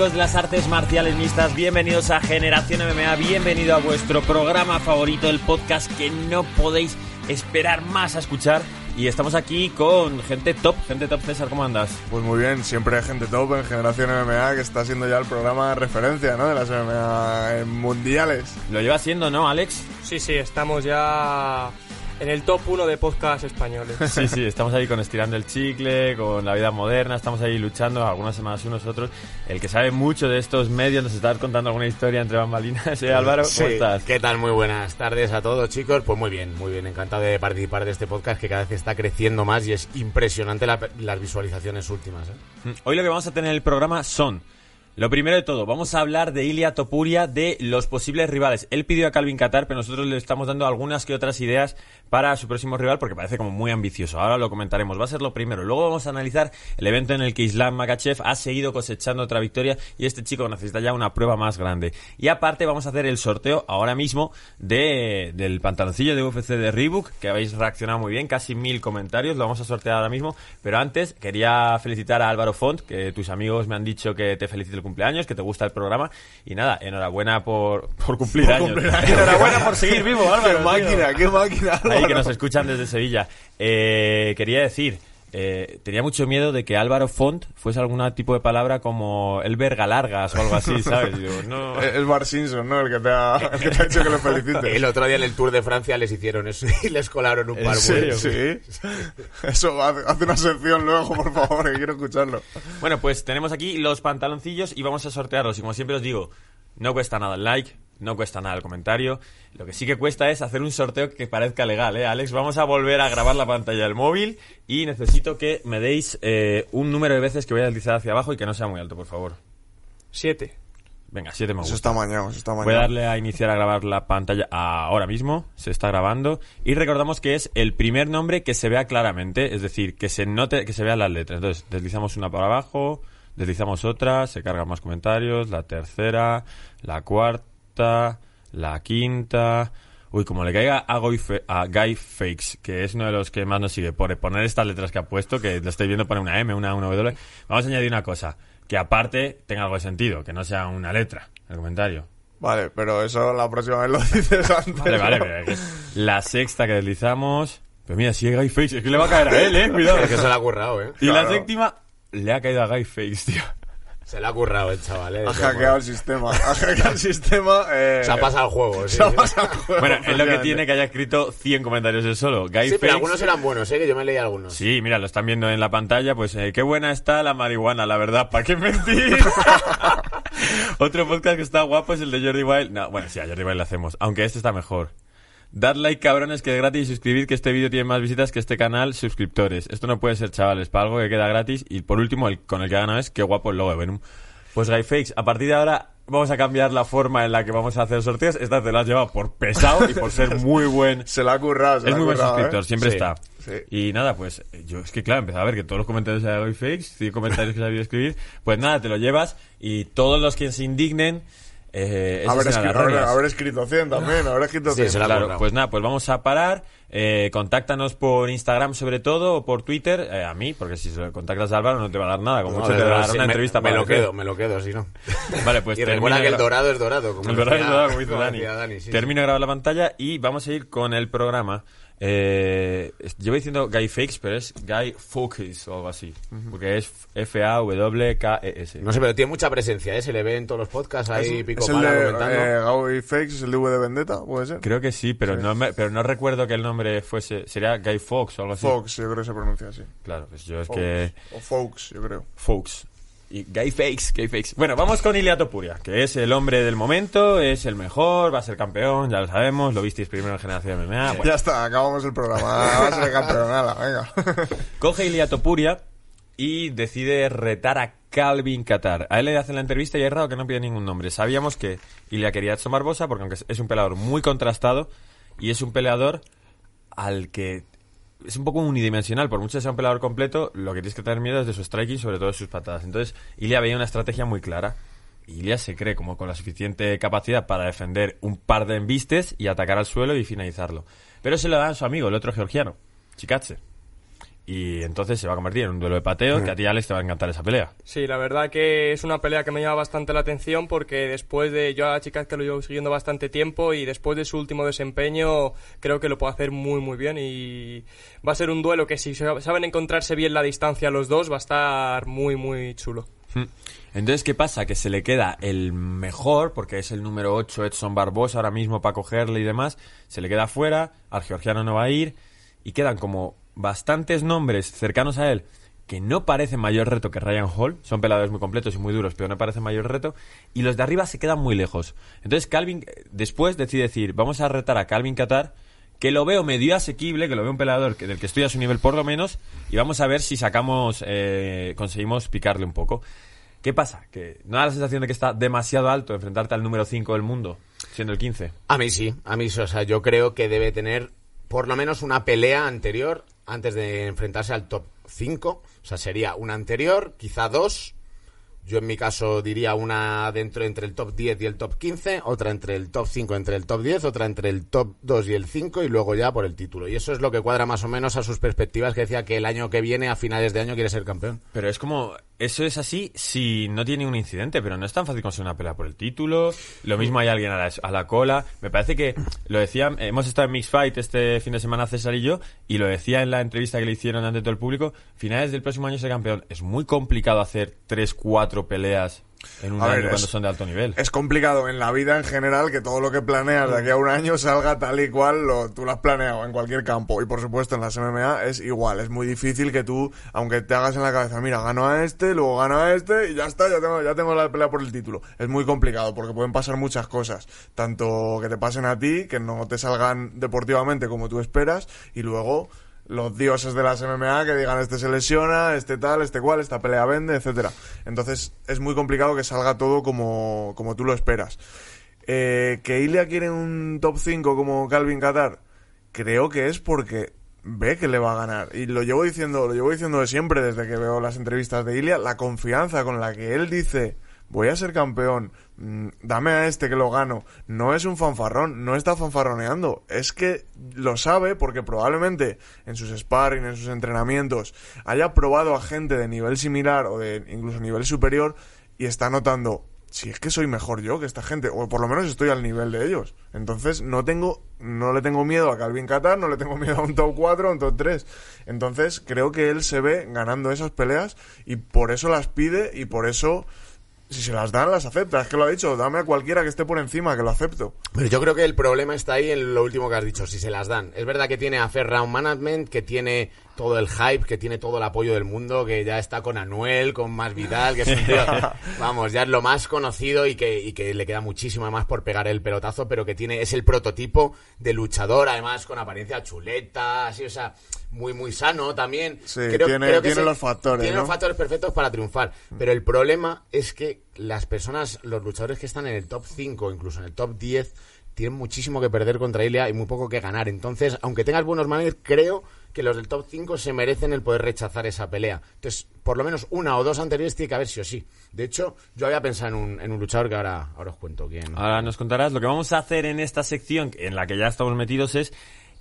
amigos de las artes marciales mixtas? Bienvenidos a Generación MMA, bienvenido a vuestro programa favorito, el podcast que no podéis esperar más a escuchar. Y estamos aquí con gente top, gente top. César, ¿cómo andas? Pues muy bien, siempre hay gente top en Generación MMA, que está siendo ya el programa de referencia, ¿no? De las MMA mundiales. Lo lleva siendo, ¿no, Alex? Sí, sí, estamos ya en el top 1 de podcast españoles. Sí, sí, estamos ahí con Estirando el Chicle, con La Vida Moderna, estamos ahí luchando, algunas semanas unos otros. El que sabe mucho de estos medios nos está contando alguna historia entre bambalinas, ¿eh, Álvaro? ¿Cómo Sí. estás? ¿Qué tal? Muy buenas tardes a todos, chicos. Pues muy bien, muy bien. Encantado de participar de este podcast que cada vez está creciendo más y es impresionante la- las visualizaciones últimas. ¿eh? Mm, Hoy lo que vamos a tener en el programa son, lo primero de todo, vamos a hablar de Ilia Topuria, de los posibles rivales. Él pidió a Calvin Qatar, pero nosotros le estamos dando algunas que otras ideas para su próximo rival porque parece como muy ambicioso. Ahora lo comentaremos, va a ser lo primero. Luego vamos a analizar el evento en el que Islam Makachev ha seguido cosechando otra victoria y este chico necesita ya una prueba más grande. Y aparte vamos a hacer el sorteo ahora mismo de, del pantaloncillo de UFC de Reebok, que habéis reaccionado muy bien, casi mil comentarios, lo vamos a sortear ahora mismo. Pero antes quería felicitar a Álvaro Font, que tus amigos me han dicho que te felicite el cumpleaños, que te gusta el programa. Y nada, enhorabuena por, por cumplir años. cumplir años. Enhorabuena por seguir vivo, Álvaro. ¡Qué tío. máquina, qué máquina! Ahí que Álvaro. nos escuchan desde Sevilla. Eh, quería decir, eh, tenía mucho miedo de que Álvaro Font fuese algún tipo de palabra como el verga largas o algo así, ¿sabes? No. Es es Bar Simpson, ¿no? El que te ha, el que te ha dicho que lo felicite. El otro día en el Tour de Francia les hicieron eso y les colaron un ¿En par serio? Sí. Eso, haz una sección luego, por favor, que quiero escucharlo. Bueno, pues tenemos aquí los pantaloncillos y vamos a sortearlos. Y como siempre os digo, no cuesta nada el like, no cuesta nada el comentario. Lo que sí que cuesta es hacer un sorteo que parezca legal, ¿eh? Alex, vamos a volver a grabar la pantalla del móvil y necesito que me deis eh, un número de veces que voy a deslizar hacia abajo y que no sea muy alto, por favor. 7. Venga, siete me Eso gusta. está mañado, eso está Voy a darle a iniciar a grabar la pantalla ahora mismo, se está grabando y recordamos que es el primer nombre que se vea claramente, es decir, que se note, que se vean las letras. Entonces, deslizamos una para abajo, deslizamos otra, se cargan más comentarios, la tercera, la cuarta, la quinta. Uy, como le caiga a Guy, Fe- a Guy Fakes, que es uno de los que más nos sigue, por poner estas letras que ha puesto, que lo estoy viendo poner una M, una, una W, vamos a añadir una cosa, que aparte tenga algo de sentido, que no sea una letra, el comentario. Vale, pero eso la próxima vez lo dices antes. Vale, vale, la sexta que deslizamos. Pero mira, si es Guy Fakes, es que le va a caer a él, eh, cuidado. Es que se le ha currado, ¿eh? Y la séptima le ha caído a Guy Fakes, tío. Se le ha currado el chaval, ¿eh? Ha hackeado el sistema. Ha hackeado el sistema. Eh, Se ha pasado el juego, sí. Se ha pasado el juego, Bueno, es lo que tiene que haya escrito 100 comentarios él solo. Guy Sí, pero algunos eran buenos, ¿eh? Que yo me leí algunos. Sí, mira, lo están viendo en la pantalla, pues eh, qué buena está la marihuana, la verdad, ¿para qué mentir? Otro podcast que está guapo es el de Jordi Wild. No, bueno, sí, a Jordi Wild le hacemos, aunque este está mejor. Dad like, cabrones, que es gratis y suscribid que este vídeo tiene más visitas que este canal, suscriptores. Esto no puede ser, chavales, para algo que queda gratis. Y por último, el con el que ha ganado es qué guapo el logo de Venom. Pues Guy Fakes, a partir de ahora vamos a cambiar la forma en la que vamos a hacer sorteos. Esta te la has llevado por pesado y por ser muy buen Se la ha currado. se es la ha muy buen currado, suscriptor, ¿eh? siempre Sí, está. sí. Y nada, pues yo es que claro, empecé a ver que todos los comentarios de hoy fakes, 100 comentarios que sabía escribir, pues nada, te lo llevas y todos los que se indignen, eh, esas Haber, serán escri- las haber- reglas. haber escrito 100 también, haber escrito Sí, 100. se la ha Claro, pues nada, pues vamos a parar. Eh, contáctanos por Instagram sobre todo o por Twitter, eh, a mí, porque si lo contactas a Álvaro no te va a dar nada, como No, mucho te va a dar sí, una me- entrevista me, para lo hacer. quedo, me lo quedo, si no. Vale, pues y recuerda que el dorado es dorado. Como El dorado es dorado, como dice Dani. Dani, sí, Termino de grabar la pantalla y vamos a ir con el programa. Eh, llevo diciendo Guy Fakes, pero es Guy Focus o algo así. Porque es F-A-W-K-E-S. No sé, pero tiene mucha presencia, ¿eh? Se le ve en todos los podcasts ahí, Es, pico es el de comentando. eh, Gaui Fakes, es el de V de Vendetta, puede ser. Creo que sí, pero, No me- pero no recuerdo que el nombre fuese. Sería Guy Fox o algo así. Fox, yo creo que se pronuncia así. Claro, pues yo es Fox. que. O Fox, yo creo. Fox. Y Guy Fakes, Guy Fakes. Bueno, vamos con Ilia Topuria, que es el hombre del momento, es el mejor, va a ser campeón, ya lo sabemos, lo visteis primero en Generación MMA. Bueno, Ya está, acabamos el programa. Va a ser campeonala, venga. Coge Ilia Topuria y decide retar a Calvin Qatar. A él le hacen la entrevista y es raro que no pide ningún nombre. Sabíamos que Ilia quería Edson Barbosa porque aunque es un peleador muy contrastado y es un peleador al que es un poco unidimensional. Por mucho que sea un peleador completo, lo que tienes que tener miedo es de su striking, sobre todo de sus patadas. Entonces, Ilia veía una estrategia muy clara. Ilia se cree como con la suficiente capacidad para defender un par de embistes y atacar al suelo y finalizarlo. Pero se lo da a su amigo, el otro georgiano, Chikatse. Y entonces se va a convertir en un duelo de pateo que a ti, Alex, te va a encantar esa pelea. Sí, la verdad que es una pelea que me llama bastante la atención porque después de yo a chicas que lo llevo siguiendo bastante tiempo y después de su último desempeño creo que lo puede hacer muy muy bien y va a ser un duelo que si saben encontrarse bien la distancia los dos va a estar muy muy chulo. Hmm. Entonces, ¿qué pasa? Que se le queda el mejor, porque es el número 8 Edson Barbosa ahora mismo para cogerle y demás, se le queda fuera, al georgiano no va a ir, y quedan como bastantes nombres cercanos a él que no parecen mayor reto que Ryan Hall, son peladores muy completos y muy duros, pero no parecen mayor reto, y los de arriba se quedan muy lejos. Entonces Calvin eh, después decide decir, vamos a retar a Calvin Qatar, que lo veo medio asequible, que lo veo un pelador que, del que estoy a su nivel por lo menos, y vamos a ver si sacamos, eh, conseguimos picarle un poco. ¿Qué pasa? Que no da la sensación de que está demasiado alto enfrentarte al número 5 del mundo, siendo el 15. A mí sí, a mí sí. O sea, yo creo que debe tener por lo menos una pelea anterior antes de enfrentarse al top 5. O sea, sería una anterior, quizá dos. Yo en mi caso diría una dentro entre el top 10 y el top 15, otra entre el top 5 entre el top 10, otra entre el top 2 y el 5 y luego ya por el título. Y eso es lo que cuadra más o menos a sus perspectivas que decía que el año que viene, a finales de año, quiere ser campeón. Pero es como, eso es así si no tiene un incidente, pero no es tan fácil conseguir una pelea por el título. Lo mismo hay alguien a la, a la cola. Me parece que lo decía, hemos estado en Mix Fight este fin de semana César y yo, y lo decía en la entrevista que le hicieron ante todo el público, finales del próximo año ser campeón. Es muy complicado hacer 3, 4 peleas en un A año ver, cuando es- son de alto nivel. Es complicado en la vida en general que todo lo que planeas de aquí a un año salga tal y cual lo, tú lo has planeado en cualquier campo. Y por supuesto en las MMA es igual. Es muy difícil que tú, aunque te hagas en la cabeza, mira, gano a este, luego gano a este y ya está, ya tengo, ya tengo la pelea por el título. Es muy complicado porque pueden pasar muchas cosas. Tanto que te pasen a ti, que no te salgan deportivamente como tú esperas, y luego los dioses de las MMA que digan este se lesiona, este tal, este cual, esta pelea vende, etcétera. Entonces es muy complicado que salga todo como, como tú lo esperas. Eh, que Ilia quiere un top 5 como Calvin Qatar, creo que es porque ve que le va a ganar. Y lo llevo diciendo, lo llevo diciendo de siempre desde que veo las entrevistas de Ilia, la confianza con la que él dice voy a ser campeón, mm, dame a este que lo gano. No es un fanfarrón, no está fanfarroneando. Es que lo sabe porque probablemente en sus sparring, en sus entrenamientos, haya probado a gente de nivel similar o de incluso nivel superior y está notando, si es que soy mejor yo que esta gente, o por lo menos estoy al nivel de ellos. Entonces no tengo, no le tengo miedo a Calvin Qatar, no le tengo miedo a un top 4 o un top 3. Entonces creo que él se ve ganando esas peleas y por eso las pide y por eso si se las dan, las acepta. Es que lo ha dicho, dame a cualquiera que esté por encima, que lo acepto. Pero yo creo que el problema está ahí en lo último que has dicho, si se las dan. Es verdad que tiene a Fair Round Management, que tiene todo el hype, que tiene todo el apoyo del mundo, que ya está con Anuel, con Más Vidal, que es un tío, vamos, ya es lo más conocido y que, y que le queda muchísimo más por pegar el pelotazo, pero que tiene, es el prototipo de luchador, además con apariencia chuleta, así, o sea, muy, muy sano también. Sí, tiene- tiene los factores, Tiene ¿no? los factores perfectos para triunfar. Pero el problema es que las personas, los luchadores que están en el top 5, incluso en el top 10, tienen muchísimo que perder contra Ilia y muy poco que ganar. Entonces, aunque tengas buenos managers, creo que los del top 5 se merecen el poder rechazar esa pelea. Entonces, por lo menos una o dos anteriores tiene que haber sí o sí. De hecho, yo había pensado en un, luchador que ahora, ahora os cuento quién. Ahora nos contarás. Lo que vamos a hacer en esta sección, en la que ya estamos metidos, es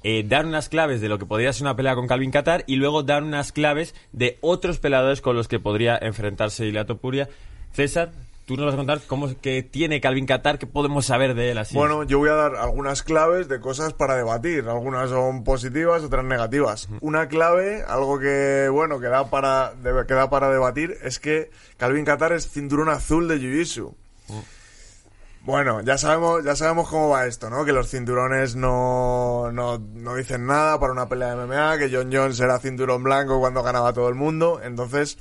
eh, dar unas claves de lo que podría ser una pelea con Calvin Qatar y luego dar unas claves de otros peleadores con los que podría enfrentarse Ilia Topuria. César, tú nos vas a contar cómo que tiene Calvin Qatar, qué podemos saber de él así. Bueno, yo voy a dar algunas claves de cosas para debatir. Algunas son positivas, otras negativas. Una clave, algo que, bueno, que da para, que da para debatir, es que Calvin Qatar es cinturón azul de Jiu-Jitsu. Bueno, ya sabemos, ya sabemos cómo va esto, ¿no? Que los cinturones no, no, no dicen nada para una pelea de MMA, que John Jones era cinturón blanco cuando ganaba todo el mundo, entonces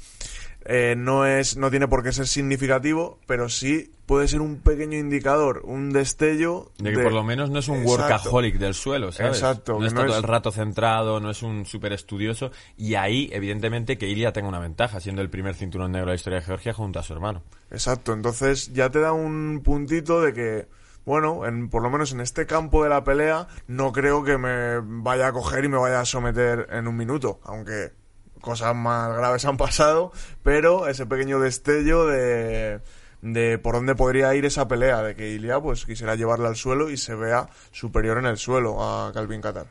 eh, no es, no tiene por qué ser significativo, pero sí puede ser un pequeño indicador, un destello de que por lo menos no es un Exacto. workaholic del suelo, ¿sabes? Exacto, No que está no todo es- el rato centrado, no es un súper estudioso. Y ahí, evidentemente, que Ilia tenga una ventaja, siendo el primer cinturón negro de la historia de Georgia junto a su hermano. Exacto, entonces ya te da un puntito de que, bueno, en, por lo menos en este campo de la pelea, no creo que me vaya a coger y me vaya a someter en un minuto, aunque cosas más graves han pasado, pero ese pequeño destello de, de por dónde podría ir esa pelea, de que Ilia pues quisiera llevarla al suelo y se vea superior en el suelo a Calvin Qatar.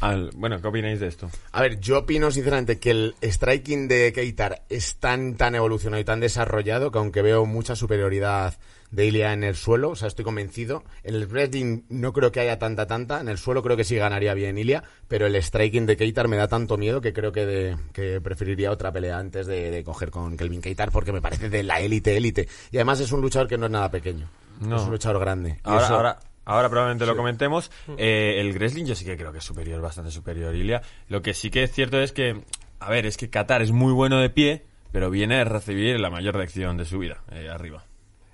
Al- bueno, ¿qué opináis de esto? A ver, yo opino sinceramente que el striking de Keitar es tan, tan evolucionado y tan desarrollado que aunque veo mucha superioridad de Ilia en el suelo, o sea, estoy convencido. En el wrestling no creo que haya tanta, tanta. En el suelo creo que sí ganaría bien Ilia, pero el striking de Keitar me da tanto miedo que creo que, de- que preferiría otra pelea antes de, de coger con Kelvin Keitar porque me parece de la élite, élite. Y además es un luchador que no es nada pequeño. No. Es un luchador grande. Ahora, eso- ahora, ahora probablemente lo comentemos. Eh, el wrestling yo sí que creo que es superior, bastante superior, Ilia. Lo que sí que es cierto es que, a ver, es que Qatar es muy bueno de pie, pero viene a recibir la mayor lección de su vida, eh, arriba.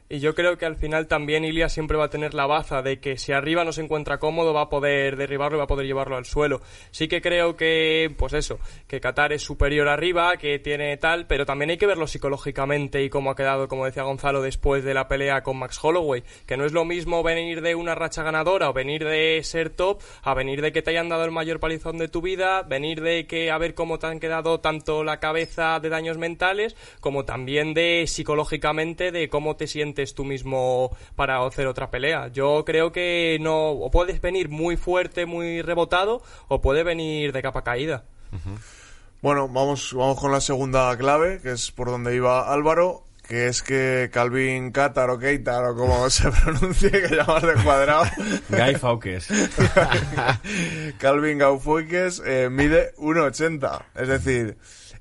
Y yo creo que al final también Ilia siempre va a tener la baza de que si arriba no se encuentra cómodo va a poder derribarlo y va a poder llevarlo al suelo. Sí que creo que, pues eso, que Qatar es superior arriba, que tiene tal, pero también hay que verlo psicológicamente y cómo ha quedado, como decía Gonzalo, después de la pelea con Max Holloway. Que no es lo mismo venir de una racha ganadora o venir de ser top a venir de que te hayan dado el mayor palizón de tu vida, venir de que a ver cómo te han quedado tanto la cabeza de daños mentales como también de psicológicamente de cómo te sientes tú mismo para hacer otra pelea. Yo creo que no o puedes venir muy fuerte, muy rebotado o puede venir de capa caída. Bueno, vamos, vamos con la segunda clave, que es por donde iba Álvaro, que es que Calvin Qatar o Keitar o como se pronuncie, que llamas de cuadrado, Guy Fawkes. Calvin Gaufoikes eh, mide 1,80. Es decir,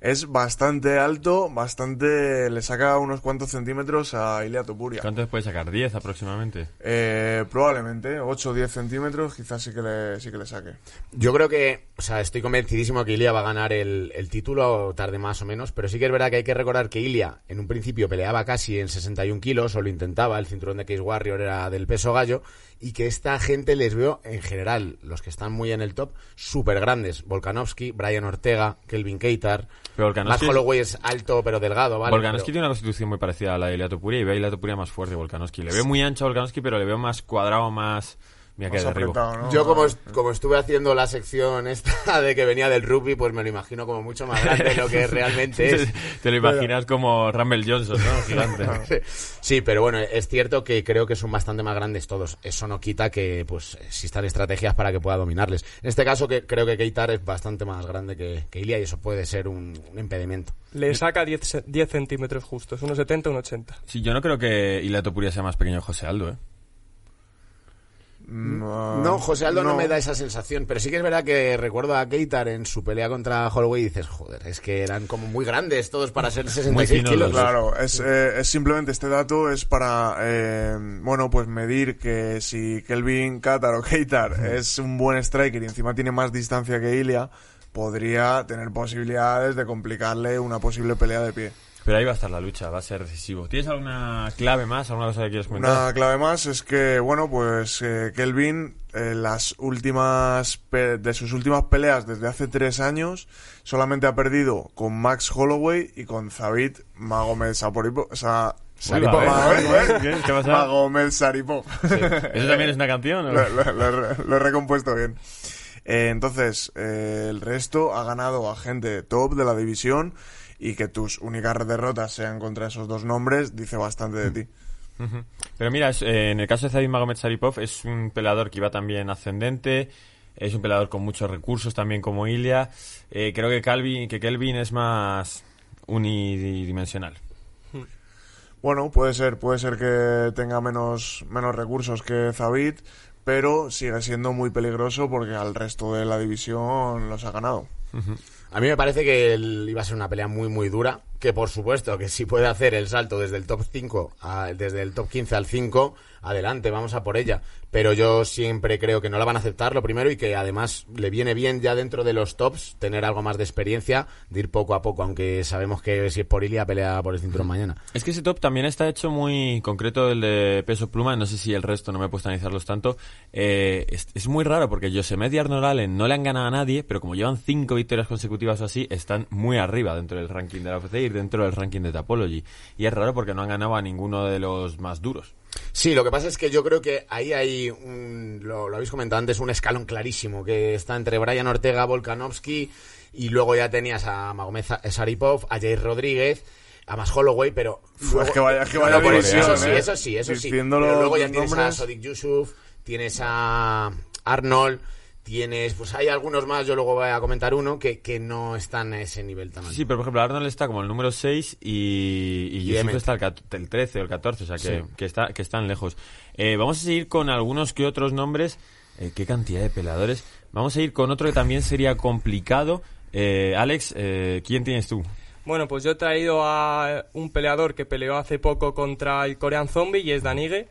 es bastante alto, bastante... le saca unos cuantos centímetros a Ilia Topuria. ¿Cuántos puede sacar? ¿10 aproximadamente? Eh, probablemente, 8 o 10 centímetros, quizás sí que le, sí que le saque. Yo creo que, o sea, estoy convencidísimo que Ilia va a ganar el, el título, tarde más o menos, pero sí que es verdad que hay que recordar que Ilia en un principio peleaba casi en 61 kilos, o lo intentaba, el cinturón de Case Warrior era del peso gallo, y que esta gente les veo, en general, los que están muy en el top, súper grandes. Volkanovski, Brian Ortega, Kelvin Keitar, Pero Matt Holloway es alto pero delgado, ¿vale? Volkanovski Pero- tiene una constitución muy parecida a la de Ilia Topuria y ve a Ilia Topuria más fuerte Volkanovski. Le veo muy ancho a Volkanovski, pero le veo más cuadrado, más... Mira que Más derribo. apretado, ¿no? Yo como, est- como estuve haciendo la sección esta de que venía del rugby, pues me lo imagino como mucho más grande de lo que realmente es. Te lo imaginas como Rumble Johnson, ¿no? Gigante. Sí, pero bueno, es cierto que creo que son bastante más grandes todos. Eso no quita que pues existan estrategias para que pueda dominarles. En este caso que creo que Keitar es bastante más grande que, que Ilia y eso puede ser un, un impedimento. Le saca 10, ce- 10 centímetros justos, 1,70, 1,80. Sí, yo no creo que Ilia Topuria sea más pequeño que José Aldo, ¿eh? Mm, ah, No, José Aldo no. me da esa sensación, pero sí que es verdad que recuerdo a Keitar en su pelea contra Holloway y dices, joder, es que eran como muy grandes todos para ser 66 finos kilos. Claro, es, eh, es simplemente este dato es para, eh, bueno, pues medir que si Kelvin Qatar o Keitar es un buen striker y encima tiene más distancia que Ilia, podría tener posibilidades de complicarle una posible pelea de pie. Pero ahí va a estar la lucha, va a ser decisivo. ¿Tienes alguna clave más, alguna cosa que quieras comentar? Una clave más es que, bueno, pues eh, Kelvin, eh, las últimas pe- de sus últimas peleas desde hace tres años, solamente ha perdido con Max Holloway y con Zabit Magomed Saporipov. O sea, Saripov, ¿eh? ¿Qué? ¿Qué pasa? Magomed Saripov. ¿Eso también es una canción? lo, lo- lo he recompuesto bien. Eh, entonces, eh, el resto ha ganado a gente top de la división y que tus únicas derrotas sean contra esos dos nombres dice bastante de ti. Ujú. Pero mira, es, eh, en el caso de Zaid Magomed Saripov es un peleador que iba también ascendente, es un peleador con muchos recursos también como Ilia. Eh, creo que Calvin, que Kelvin es más unidimensional. Bueno, puede ser, puede ser que tenga menos, menos recursos que Zabit, pero sigue siendo muy peligroso porque al resto de la división los ha ganado. A mí me parece que iba a ser una pelea muy, muy dura. Que por supuesto que si puede hacer el salto desde el top 5, a- desde el top 15 al 5, adelante, vamos a por ella. Pero yo siempre creo que no la van a aceptar, lo primero, y que además le viene bien ya dentro de los tops tener algo más de experiencia, de ir poco a poco, aunque sabemos que si es por Ilia pelea por el cinturón mañana. Es que ese top también está hecho muy concreto, el de peso pluma. No sé si el resto no me he puesto a analizarlos tanto. Eh, es, es muy raro porque Josemed y Arnold Allen no le han ganado a nadie, pero como llevan cinco victorias consecutivas o así, están muy arriba dentro del ranking de la UFC y dentro del ranking de Tapology. Y es raro porque no han ganado a ninguno de los más duros. Sí, lo que pasa es que yo creo que ahí hay, un, lo, lo habéis comentado antes, un escalón clarísimo que está entre Brian Ortega, Volkanovski y luego ya tenías a Magomed Saripov, a Jair Rodríguez, a Más Holloway, pero... es que vaya- es que vaya no, división, eso sí, ¿eh? eso sí, eso sí. Pero luego ya tienes a. Sodik Yusuf, tienes a Arnold, Tienes, pues hay algunos más, yo luego voy a comentar uno, que, que no están a ese nivel tan. Sí, pero por ejemplo, Arnold está como el número 6 y, y Y Yusuf está el, el 13 o el 14, o sea que, Sí. que, está, que están lejos. Eh, vamos a seguir con algunos que otros nombres. Eh, qué cantidad de peleadores. Vamos a ir con otro que también sería complicado. Eh, Alex, eh, ¿quién tienes tú? Bueno, pues yo he traído a un peleador que peleó hace poco contra el Korean Zombie y es Danige.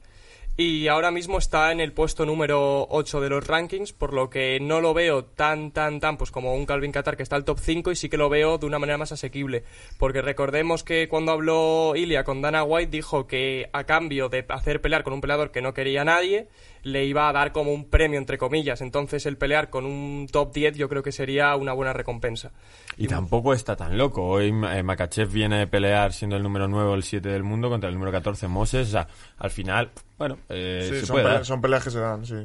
Y ahora mismo está en el puesto número 8 de los rankings, por lo que no lo veo tan, tan, tan, pues como un Calvin Qatar que está al top 5 y sí que lo veo de una manera más asequible. Porque recordemos que cuando habló Ilia con Dana White dijo que a cambio de hacer pelear con un peleador que no quería nadie, le iba a dar como un premio, entre comillas. Entonces el pelear con un top 10 yo creo que sería una buena recompensa. Y tampoco está tan loco. Hoy eh, Makachev viene a pelear siendo el número 9 o el 7 del mundo contra el número 14 Moses. O sea, al final, bueno, eh, Sí, se son, puede pele- dar. son peleas que se dan, sí.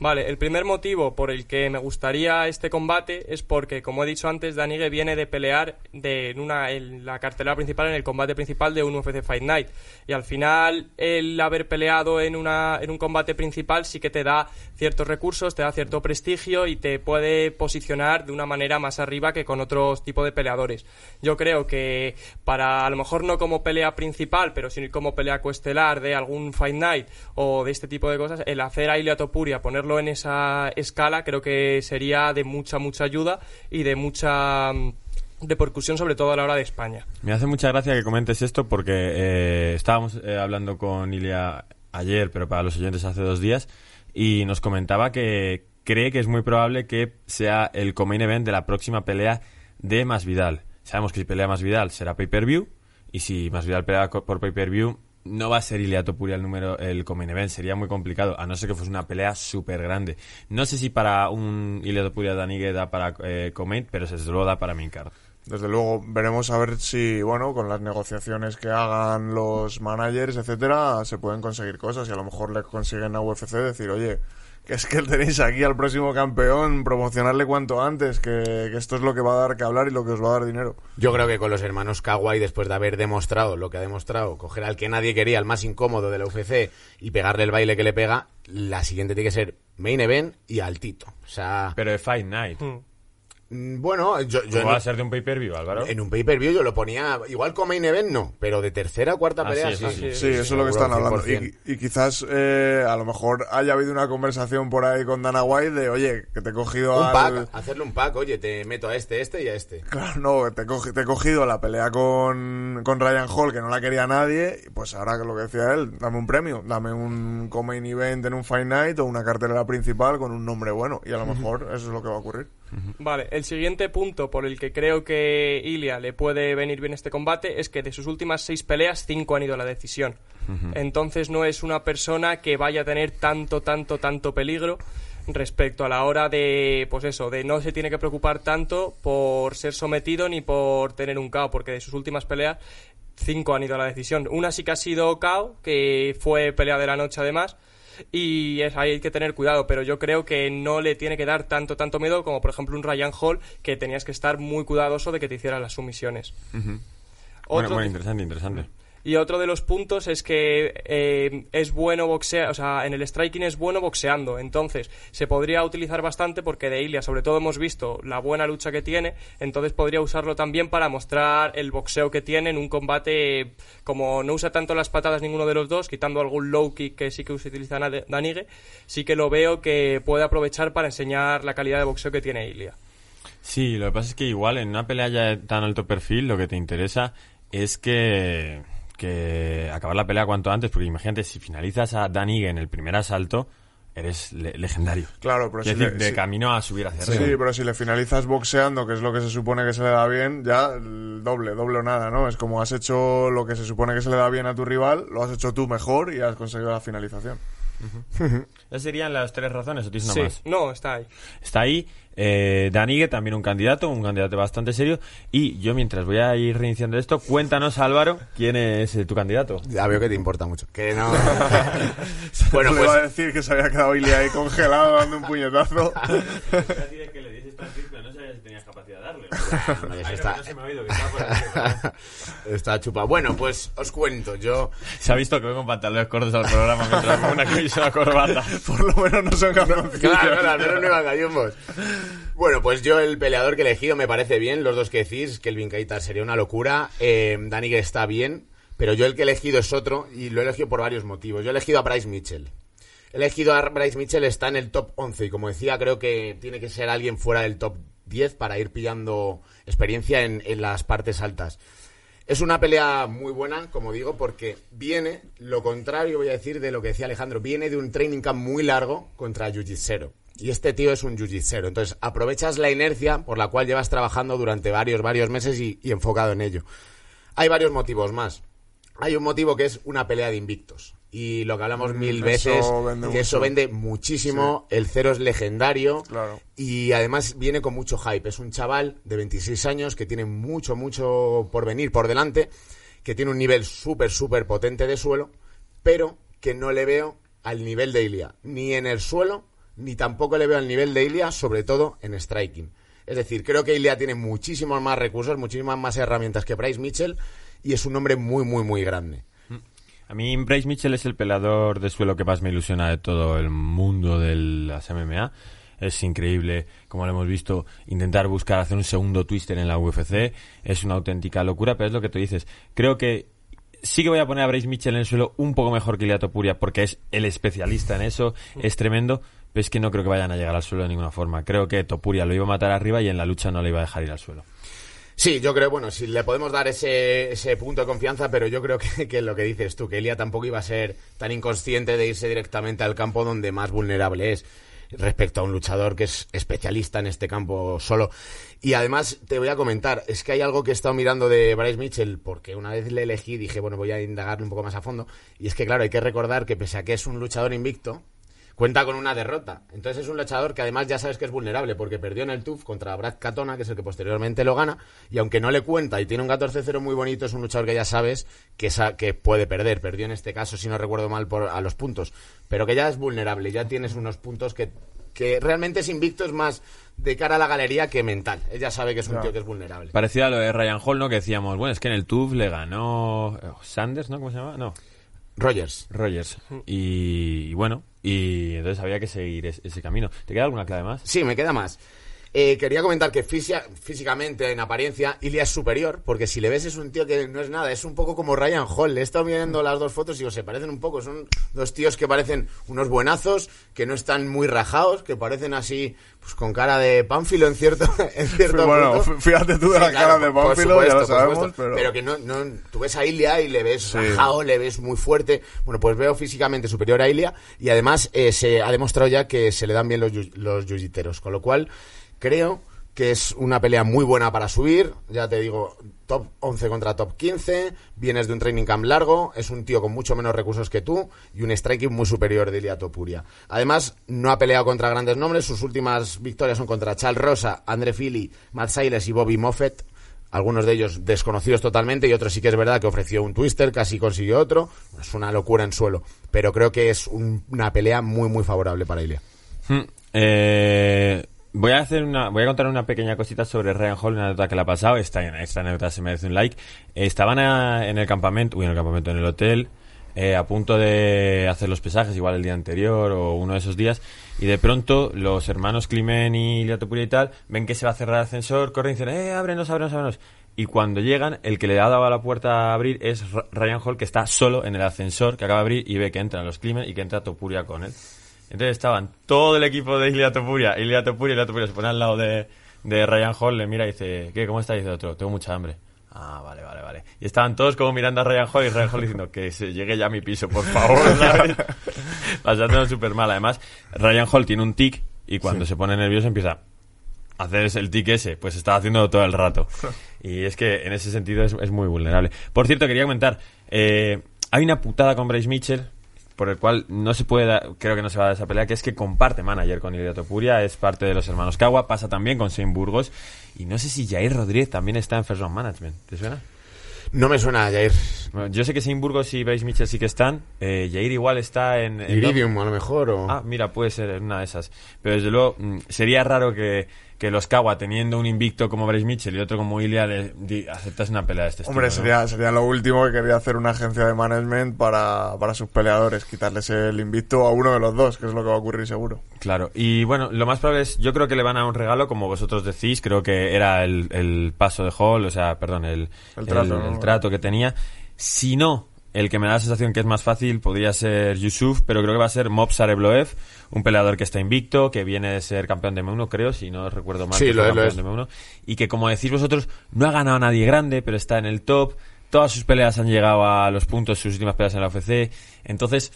Vale, el primer motivo por el que me gustaría este combate es porque, como he dicho antes, Danige viene de pelear de, en, una, en la cartelera principal, en el combate principal de un UFC Fight Night. Y al final, el haber peleado en, una, en un combate principal sí que te da ciertos recursos, te da cierto prestigio y te puede posicionar de una manera más arriba que con otros tipos de peleadores. Yo creo que para, a lo mejor no como pelea principal, pero sí como pelea coestelar de algún Fight Night o de este tipo de cosas, el hacer a Ilia Topuria, ponerlo en esa escala, creo que sería de mucha, mucha ayuda y de mucha mm, repercusión, sobre todo a la hora de España. Me hace mucha gracia que comentes esto porque eh, estábamos eh, hablando con Ilia ayer, pero para los oyentes hace dos días, y nos comentaba que cree que es muy probable que sea el co-main event de la próxima pelea de Masvidal. Sabemos que si pelea Masvidal será pay-per-view, y si Masvidal pelea por pay-per-view no va a ser Ilia Topuria el número el co-main event, sería muy complicado, a no ser que fuese una pelea súper grande. No sé si para un Ilia Topuria Danigue da para eh, pero desde luego da para main card. Desde luego, veremos a ver si, bueno, con las negociaciones que hagan los managers, etcétera, se pueden conseguir cosas y a lo mejor le consiguen a UFC decir, oye, que es que tenéis aquí al próximo campeón, promocionarle cuanto antes, que, que esto es lo que va a dar que hablar y lo que os va a dar dinero. Yo creo que con los hermanos Kawai, después de haber demostrado lo que ha demostrado, coger al que nadie quería, al más incómodo de la UFC, y pegarle el baile que le pega, la siguiente tiene que ser main event y altito. O sea, Pero de Fight Night. Mm. Mm, bueno, yo, yo ¿Cómo va a ser de un pay-per-view, Álvaro? en un pay-per-view yo lo ponía, igual con main event no, pero de tercera o cuarta Ah, pelea sí, sí, sí, sí, sí. Sí, eso es lo que están hablando. 100%. Y, y quizás eh, a lo mejor haya habido una conversación por ahí con Dana White de, oye, que te he cogido Un al... pack, hacerle un pack, oye, te meto a este, este y a este. Claro, no, te, he cogi- te he cogido la pelea con, con Ryan Hall, que no la quería nadie, y pues ahora que lo que decía él, dame un premio, dame un co-main event en un Fight Night o una cartelera principal con un nombre bueno, y a lo mejor eso es lo que va a ocurrir. Vale, el siguiente punto por el que creo que Ilia le puede venir bien este combate es que de sus últimas seis peleas, cinco han ido a la decisión. Entonces no es una persona que vaya a tener tanto, tanto, tanto peligro respecto a la hora de, pues eso, de no se tiene que preocupar tanto por ser sometido ni por tener un KO, porque de sus últimas peleas, cinco han ido a la decisión. Una sí que ha sido KO, que fue pelea de la noche además, y es, ahí hay que tener cuidado, pero yo creo que no le tiene que dar tanto, tanto miedo como por ejemplo un Ryan Hall, que tenías que estar muy cuidadoso de que te hicieran las sumisiones. Bueno, Otro- bueno, interesante, interesante. Y otro de los puntos es que eh, es bueno boxear, o sea, en el striking es bueno boxeando. Entonces, se podría utilizar bastante porque de Ilia, sobre todo, hemos visto la buena lucha que tiene. Entonces, podría usarlo también para mostrar el boxeo que tiene en un combate. Como no usa tanto las patadas ninguno de los dos, quitando algún low kick que sí que utiliza Danige, sí que lo veo que puede aprovechar para enseñar la calidad de boxeo que tiene Ilia. Sí, lo que pasa es que igual en una pelea ya de tan alto perfil lo que te interesa es que, que acabar la pelea cuanto antes, porque imagínate, si finalizas a Dan Ige en el primer asalto, eres le- legendario. Claro, pero si decir, le- de si- camino a subir hacia Sí, arriba. pero si le finalizas boxeando, que es lo que se supone que se le da bien, ya el doble, doble o nada, ¿no? Es como has hecho lo que se supone que se le da bien a tu rival, lo has hecho tú mejor y has conseguido la finalización. Esas serían las tres razones, o tienes una Sí, más. no, está ahí. Está ahí eh, Danigue, también un candidato, un candidato bastante serio. Y yo, mientras voy a ir reiniciando esto, cuéntanos, Álvaro, quién es eh, tu candidato. Ya veo que te importa mucho. Que no. bueno, le iba a pues decir que se había quedado Ilia ahí congelado dando un puñetazo. que le dices no sabía si tenías capacidad de darle. Bueno, eso está, está chupado. Bueno, pues os cuento, yo... Se ha visto que vengo con pantalones cortos al programa mientras con una camisa de corbata. Por lo menos no son campeones. Claro, claro, al menos no iban gallumbos. Bueno, pues yo el peleador que he elegido me parece bien, los dos que decís, que el Vincaita sería una locura, eh, Dani que está bien, pero yo el que he elegido es otro y lo he elegido por varios motivos. Yo he elegido a Bryce Mitchell. He elegido a Bryce Mitchell, está en el top 11 y como decía, creo que tiene que ser alguien fuera del top 10 para ir pillando experiencia en, las partes altas. Es una pelea muy buena, como digo, porque viene, lo contrario voy a decir de lo que decía Alejandro, viene de un training camp muy largo contra Jiu-Jitsu. Y este tío es un Jiu-Jitsu. Entonces aprovechas la inercia por la cual llevas trabajando durante varios, varios meses y enfocado en ello. Hay varios motivos más. Hay un motivo que es una pelea de invictos. Y lo que hablamos mil eso veces, vende que eso vende muchísimo. El cero es legendario. Claro. Y además viene con mucho hype. Es un chaval de 26 años que tiene mucho, mucho por venir por delante, que tiene un nivel súper, súper potente de suelo, pero que no le veo al nivel de Ilia, ni en el suelo, ni tampoco le veo al nivel de Ilia, sobre todo en striking. Es decir, creo que Ilia tiene muchísimos más recursos, muchísimas más herramientas que Bryce Mitchell, y es un hombre muy, muy, muy grande. A mí Bryce Mitchell es el peleador de suelo que más me ilusiona de todo el mundo de las MMA. Es increíble, como lo hemos visto, intentar buscar hacer un segundo twister en la UFC. Es una auténtica locura, pero es lo que tú dices. Creo que sí que voy a poner a Bryce Mitchell en el suelo un poco mejor que Ilia Topuria porque es el especialista en eso, es tremendo, pero es que no creo que vayan a llegar al suelo de ninguna forma. Creo que Topuria lo iba a matar arriba y en la lucha no le iba a dejar ir al suelo. Sí, yo creo, bueno, si le podemos dar ese, ese punto de confianza, pero yo creo que, lo que dices tú, que Elia tampoco iba a ser tan inconsciente de irse directamente al campo donde más vulnerable es respecto a un luchador que es especialista en este campo solo. Y además te voy a comentar, es que hay algo que he estado mirando de Bryce Mitchell, porque una vez le elegí dije, bueno, voy a indagarle un poco más a fondo, y es que claro, hay que recordar que pese a que es un luchador invicto, cuenta con una derrota. Entonces es un luchador que además ya sabes que es vulnerable porque perdió en el TUF contra Brad Katona, que es el que posteriormente lo gana, y aunque no le cuenta y tiene un 14-0 muy bonito, es un luchador que ya sabes que, sa- que puede perder. Perdió en este caso, si no recuerdo mal, por, a los puntos. Pero que ya es vulnerable, ya tienes unos puntos que, que realmente es invicto, es más de cara a la galería que mental. Ella sabe que es un tío que es vulnerable. Parecido a lo de Ryan Hall, ¿no? Que decíamos, bueno, es que en el TUF le ganó eh, Sanders, ¿no? ¿Cómo se llama? No, Rogers. Rogers. Y, y bueno, y entonces había que seguir es- ese camino. ¿Te queda alguna clave más? Sí, me queda más. Eh, quería comentar que física- físicamente, en apariencia, Ilia es superior, porque si le ves es un tío que no es nada, es un poco como Ryan Hall. Le he estado viendo las dos fotos y digo, se parecen un poco, son dos tíos que parecen unos buenazos, que no están muy rajados, que parecen así, pues con cara de pánfilo en cierto, en cierto Bueno, punto. fíjate tú de la cara de Pánfilo, supuesto, ya lo sabemos, supuesto. pero- que no, no, tú ves a Ilia y le ves rajado, le ves muy fuerte. Bueno, pues veo físicamente superior a Ilia y además eh, se ha demostrado ya que se le dan bien los, los jiu-jiteros, con lo cual creo que es una pelea muy buena para subir, ya te digo, top 11 contra top 15, vienes de un training camp largo, es un tío con mucho menos recursos que tú y un striking muy superior de Ilia Topuria. Además, no ha peleado contra grandes nombres, sus últimas victorias son contra Charles Rosa, André Fili, Matt Siles y Bobby Moffett, algunos de ellos desconocidos totalmente y otros sí que es verdad que ofreció un twister, casi consiguió otro, es una locura en suelo, pero creo que es un- una pelea muy muy favorable para Ilia. Hmm, eh, voy a hacer una, voy a contar una pequeña cosita sobre Ryan Hall, una anécdota que le ha pasado. Esta, esta anécdota se merece un like. Eh, estaban a- en el campamento, uy, en el campamento, en el hotel, eh, a punto de hacer los pesajes, igual el día anterior o uno de esos días, y de pronto los hermanos Climen y Liatopuria y tal ven que se va a cerrar el ascensor, corren y dicen, eh, ábrenos, ábrenos, ábrenos. Y cuando llegan, el que le ha dado a la puerta a abrir es Ryan Hall, que está solo en el ascensor, que acaba de abrir y ve que entran los Climen y que entra Topuria con él. Entonces estaban todo el equipo de Ilia Topuria, Ilia Topuria, Ilia Topuria se pone al lado de, de Ryan Hall, le mira y dice, ¿qué? ¿Cómo está? Y dice otro, tengo mucha hambre. Ah, vale, vale, vale. Y estaban todos como mirando a Ryan Hall y Ryan Hall diciendo que se llegue ya a mi piso, por favor, ¿sabes? Pasándolo súper mal. Además, Ryan Hall tiene un tic y cuando se pone nervioso empieza a hacer el tic ese. Pues estaba haciéndolo todo el rato. Y es que en ese sentido es, es muy vulnerable. Por cierto, quería comentar, eh, hay una putada con Bryce Mitchell por el cual no se puede dar, creo que no se va a dar esa pelea, que es que comparte manager con Ilia Topuria, es parte de los hermanos Kawa, pasa también con Shane Burgos, y no sé si Jair Rodríguez también está en First Round Management, ¿te suena? No me suena a Jair. Bueno, yo sé que sin Burgos y Bryce Mitchell sí que están. Eh, Jair igual está en... en Iridium, a lo mejor. O... Ah, mira, puede ser una de esas. Pero desde luego, mm, sería raro que, que los Kawa, teniendo un invicto como Bryce Mitchell y otro como Ilya, aceptas una pelea de este Hombre, estilo. ¿no? sería, sería lo último que quería hacer una agencia de management para, para sus peleadores, quitarles el invicto a uno de los dos, que es lo que va a ocurrir seguro. Claro, y bueno, lo más probable es, yo creo que le van a un regalo, como vosotros decís, creo que era el, el paso de Hall, o sea, perdón, el, El trato, el- ¿no? el trato que tenía. Si no, el que me da la sensación que es más fácil podría ser Yusuf, pero creo que va a ser Mob Sarebloev, un peleador que está invicto, que viene de ser campeón de M1, creo, si no recuerdo mal. Sí, que lo es, lo de M1, y que como decís vosotros, no ha ganado a nadie grande, pero está en el top. Todas sus peleas han llegado a los puntos, sus últimas peleas en la UFC. Entonces,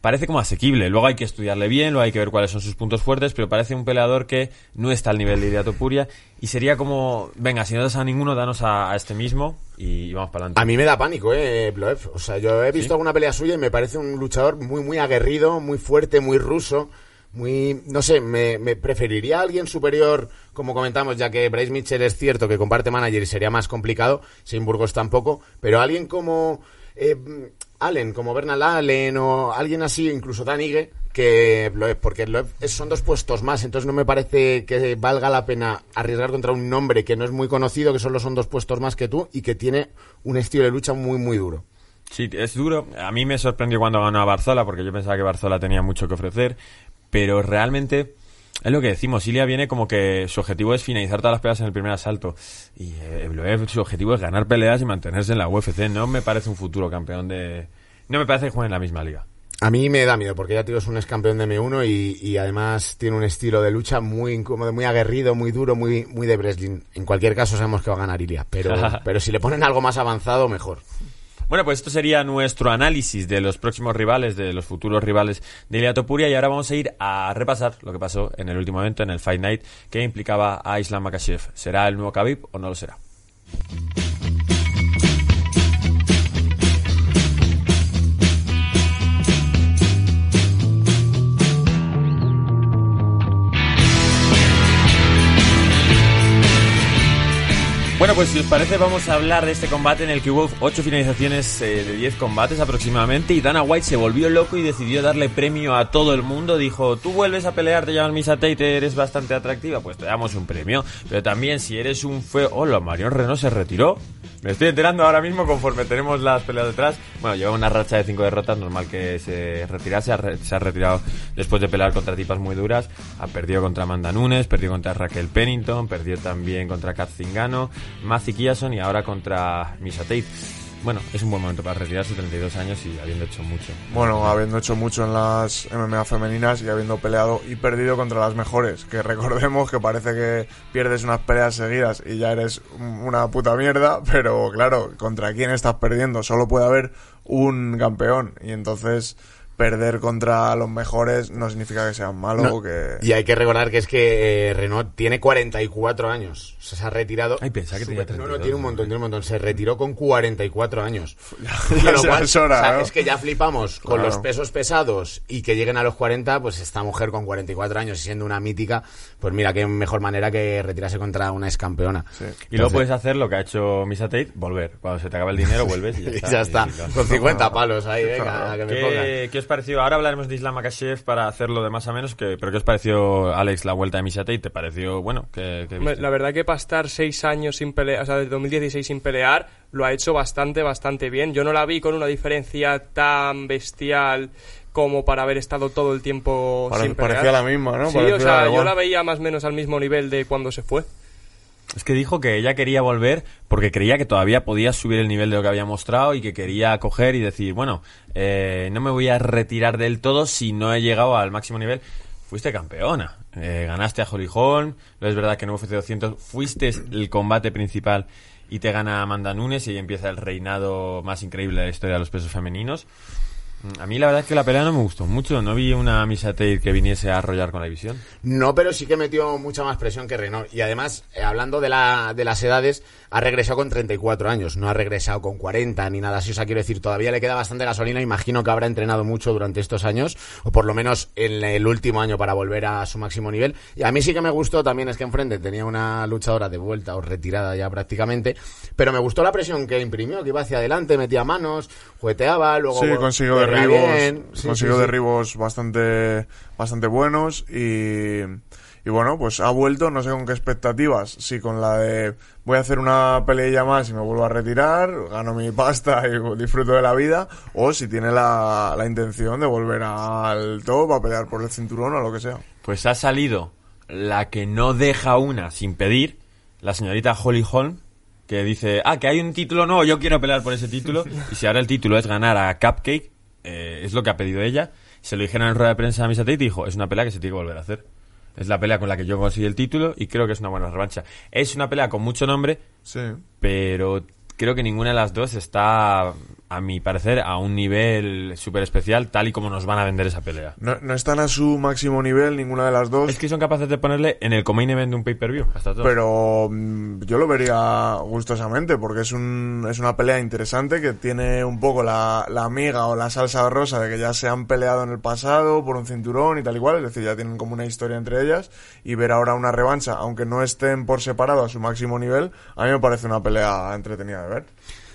parece como asequible. Luego hay que estudiarle bien, luego hay que ver cuáles son sus puntos fuertes, pero parece un peleador que no está al nivel de Iriato Puria y sería como, venga, si no das a ninguno, danos a, a este mismo y, vamos para adelante. A mí me da pánico, eh, Bloev. O sea, yo he visto alguna pelea suya y me parece un luchador muy, muy aguerrido, muy fuerte, muy ruso. Muy, no sé, me, me preferiría a alguien superior, como comentamos, ya que Bryce Mitchell es cierto que comparte manager y sería más complicado, sin Burgos tampoco, pero alguien como eh, Allen, como Bernal Allen o alguien así, incluso Dan Ige, que Bloev, porque Bloev es- son dos puestos más, entonces no me parece que valga la pena arriesgar contra un nombre que no es muy conocido, que solo son dos puestos más que tú y que tiene un estilo de lucha muy, muy duro. Sí, es duro. A mí me sorprendió cuando ganó a Barzola, porque yo pensaba que Barzola tenía mucho que ofrecer, pero realmente es lo que decimos. Ilia viene como que su objetivo es finalizar todas las peleas en el primer asalto. Y eh, Evloev, su objetivo es ganar peleas y mantenerse en la UFC. No me parece un futuro campeón de... No me parece que juegue en la misma liga. A mí me da miedo, porque ya digo, es un ex campeón de M1 y, y además tiene un estilo de lucha muy incómodo, muy aguerrido, muy duro, muy, muy de wrestling. En cualquier caso sabemos que va a ganar Ilia, pero, pero si le ponen algo más avanzado, mejor. Bueno, pues esto sería nuestro análisis de los próximos rivales, de los futuros rivales de Ilia Topuria y ahora vamos a ir a repasar lo que pasó en el último evento, en el Fight Night, que implicaba a Islam Makashev. ¿Será el nuevo Khabib o no lo será? Bueno, pues si os parece vamos a hablar de este combate en el que hubo ocho finalizaciones eh, de 10 combates aproximadamente y Dana White se volvió loco y decidió darle premio a todo el mundo. Dijo, tú vuelves a pelear, te llaman Misa Tate, eres bastante atractiva, pues te damos un premio. Pero también si eres un feo... Hola, Marion Renault se retiró. Me estoy enterando ahora mismo conforme tenemos las peleas detrás. Bueno, lleva una racha de cinco derrotas, normal que se retirase. Se ha retirado después de pelear contra tipas muy duras. Ha perdido contra Amanda Nunes, perdió contra Raquel Pennington, perdió también contra Kat Zingano, Mazi Kiason y ahora contra Misha Tate. Bueno, es un buen momento para retirarse, 32 años y habiendo hecho mucho. Bueno, habiendo hecho mucho en las MMA femeninas y habiendo peleado y perdido contra las mejores, que recordemos que parece que pierdes unas peleas seguidas y ya eres una puta mierda, pero claro, ¿contra quién estás perdiendo? Solo puede haber un campeón y entonces perder contra los mejores no significa que sean malos No, o que... Y hay que recordar que es que eh, Renault tiene 44 años. O sea, se ha retirado. Ay, pensaba que tenía No, no, 32, tiene un montón, tiene un montón. Se retiró con 44 años. ya Lo cual, es hora, o sea, ¿no? es que ya flipamos con Claro. los pesos pesados y que lleguen a los 40, pues esta mujer con 44 años y siendo una mítica, pues mira, qué mejor manera que retirarse contra una ex campeona. Y luego puedes hacer lo que ha hecho Misha Tate, volver. Cuando se te acaba el dinero, vuelves y ya Y está. ya está, Y lo has- con 50 palos ahí, venga, que me pongan. ¿Qué, qué os pareció? Ahora hablaremos de Islam Makashev para hacerlo de más a menos, que, pero ¿qué os pareció, Alex, la vuelta de Misha Tate? ¿Te pareció, bueno, que, La verdad que para estar seis años sin pelear, o sea, desde 2016 sin pelear, lo ha hecho bastante, bastante bien. Yo no la vi con una diferencia tan bestial como para haber estado todo el tiempo Pare- sin pelear. parecía la misma, ¿no? Sí, Parecía o sea, yo la veía más o menos al mismo nivel de cuando se fue. Es que dijo que ella quería volver porque creía que todavía podía subir el nivel de lo que había mostrado y que quería coger y decir, bueno, eh, no me voy a retirar del todo si no he llegado al máximo nivel. Fuiste campeona, eh, ganaste a Holm, no es verdad que en UFC 200 fuiste el combate principal y te gana Amanda Nunes y ahí empieza el reinado más increíble de la historia de los pesos femeninos. A mí la verdad es que la pelea no me gustó mucho. No vi una Misa Tate que viniese a arrollar con la división. No, pero sí que metió mucha más presión que Renault. Y además, eh, hablando de, la, de las edades, ha regresado con 34 años. No ha regresado con 40 ni nada así. O sea, quiero decir, todavía le queda bastante gasolina. Imagino que habrá entrenado mucho durante estos años, o por lo menos en el último año para volver a su máximo nivel. Y a mí sí que me gustó también es que enfrente tenía una luchadora de vuelta o retirada ya prácticamente. Pero me gustó la presión que imprimió, que iba hacia adelante, metía manos, jugueteaba, luego... Sí, consiguió derribos. Sí, consiguió sí, sí. derribos bastante, bastante buenos y, y bueno, pues ha vuelto, no sé con qué expectativas, si con la de voy a hacer una peleilla más y me vuelvo a retirar, gano mi pasta y disfruto de la vida, o si tiene la, la intención de volver al top a pelear por el cinturón o lo que sea. Pues ha salido la que no deja una sin pedir, la señorita Holly Holm, que dice, ah, que hay un título, no, yo quiero pelear por ese título. Y si ahora el título es ganar a Cupcake, eh, es lo que ha pedido ella. Se lo dijeron en rueda de prensa a Misa Tate y dijo, es una pelea que se tiene que volver a hacer. Es la pelea con la que yo conseguí el título y creo que es una buena revancha. Es una pelea con mucho nombre, Sí. pero creo que ninguna de las dos está, a mi parecer, a un nivel súper especial, tal y como nos van a vender esa pelea. No, no están a su máximo nivel ninguna de las dos. Es que son capaces de ponerle en el main event de un pay-per-view, hasta todo. Pero mm, yo lo vería gustosamente porque es, un, es una pelea interesante que tiene un poco la, la amiga o la salsa rosa de que ya se han peleado en el pasado por un cinturón y tal y cual, es decir, ya tienen como una historia entre ellas y ver ahora una revancha, aunque no estén por separado a su máximo nivel, a mí me parece una pelea entretenida de ver.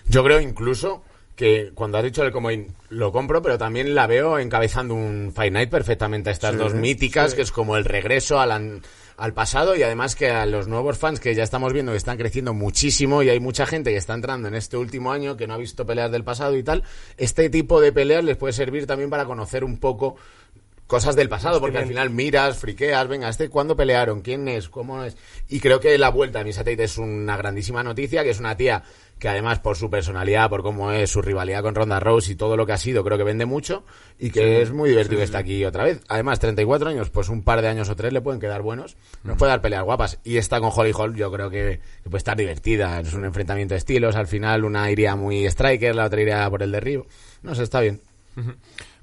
Yo creo incluso que cuando has dicho el Comoin lo compro, pero también la veo encabezando un Fight Night perfectamente a estas Sí, dos míticas, sí. que es como el regreso al, an- al pasado y además que a los nuevos fans que ya estamos viendo que están creciendo muchísimo y hay mucha gente que está entrando en este último año que no ha visto peleas del pasado y tal, este tipo de peleas les puede servir también para conocer un poco cosas del pasado, porque al final miras, friqueas, venga, este cuándo pelearon, quién es, cómo es. Y creo que la vuelta de Misa Tate es una grandísima noticia, que es una tía que además por su personalidad, por cómo es su rivalidad con Ronda Rose y todo lo que ha sido, creo que vende mucho y que es muy divertido que esté aquí otra vez. Además, 34 años, pues un par de años o tres le pueden quedar buenos, nos puede dar peleas guapas. Y esta con Holly Hall yo creo que, que puede estar divertida, es un enfrentamiento de estilos, al final una iría muy striker, la otra iría por el derribo. No sé, está bien.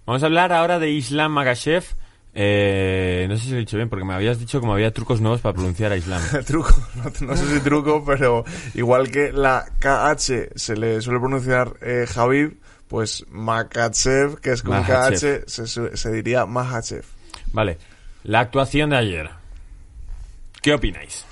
Vamos a hablar ahora de Islam Magashev. Eh, no sé si lo he dicho bien, porque me habías dicho como había trucos nuevos para pronunciar a Islam. truco, no, no sé si truco, pero igual que la KH se le suele pronunciar eh, Javib, pues Makachev, que es con. KH, se, se diría Mahachev. Vale, la actuación de ayer. ¿Qué opináis?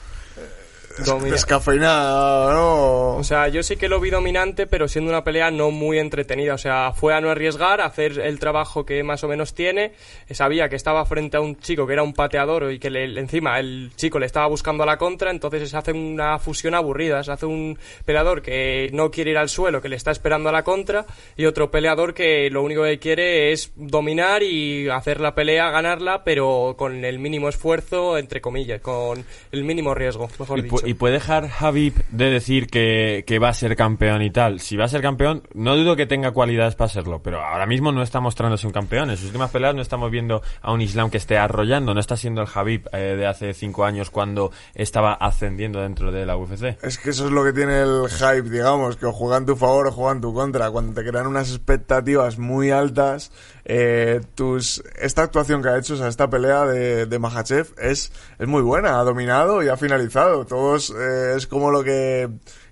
Domina- Descafeinada, ¿no? O sea, yo sí que lo vi dominante, pero siendo una pelea no muy entretenida. O sea, fue a no arriesgar, a hacer el trabajo que más o menos tiene. Sabía que estaba frente a un chico que era un pateador y que le- encima el chico le estaba buscando a la contra, entonces se hace una fusión aburrida. Se hace un peleador que no quiere ir al suelo, que le está esperando a la contra, y otro peleador que lo único que quiere es dominar y hacer la pelea, ganarla, pero con el mínimo esfuerzo, entre comillas, con el mínimo riesgo, mejor ¿Y, dicho. Y puede dejar Habib de decir que, que va a ser campeón y tal? Si va a ser campeón, no dudo que tenga cualidades para serlo, pero ahora mismo no está mostrándose un campeón. En sus últimas peleas no estamos viendo a un Islam que esté arrollando, no está siendo el Habib eh, de hace cinco años cuando estaba ascendiendo dentro de la UFC. Es que eso es lo que tiene el hype, digamos, que o juega en tu favor o juega en tu contra. Cuando te crean unas expectativas muy altas, eh, tus esta actuación que ha hecho, o sea, esta pelea de, de Mahachev es, es muy buena, ha dominado y ha finalizado. Todos eh, es como lo que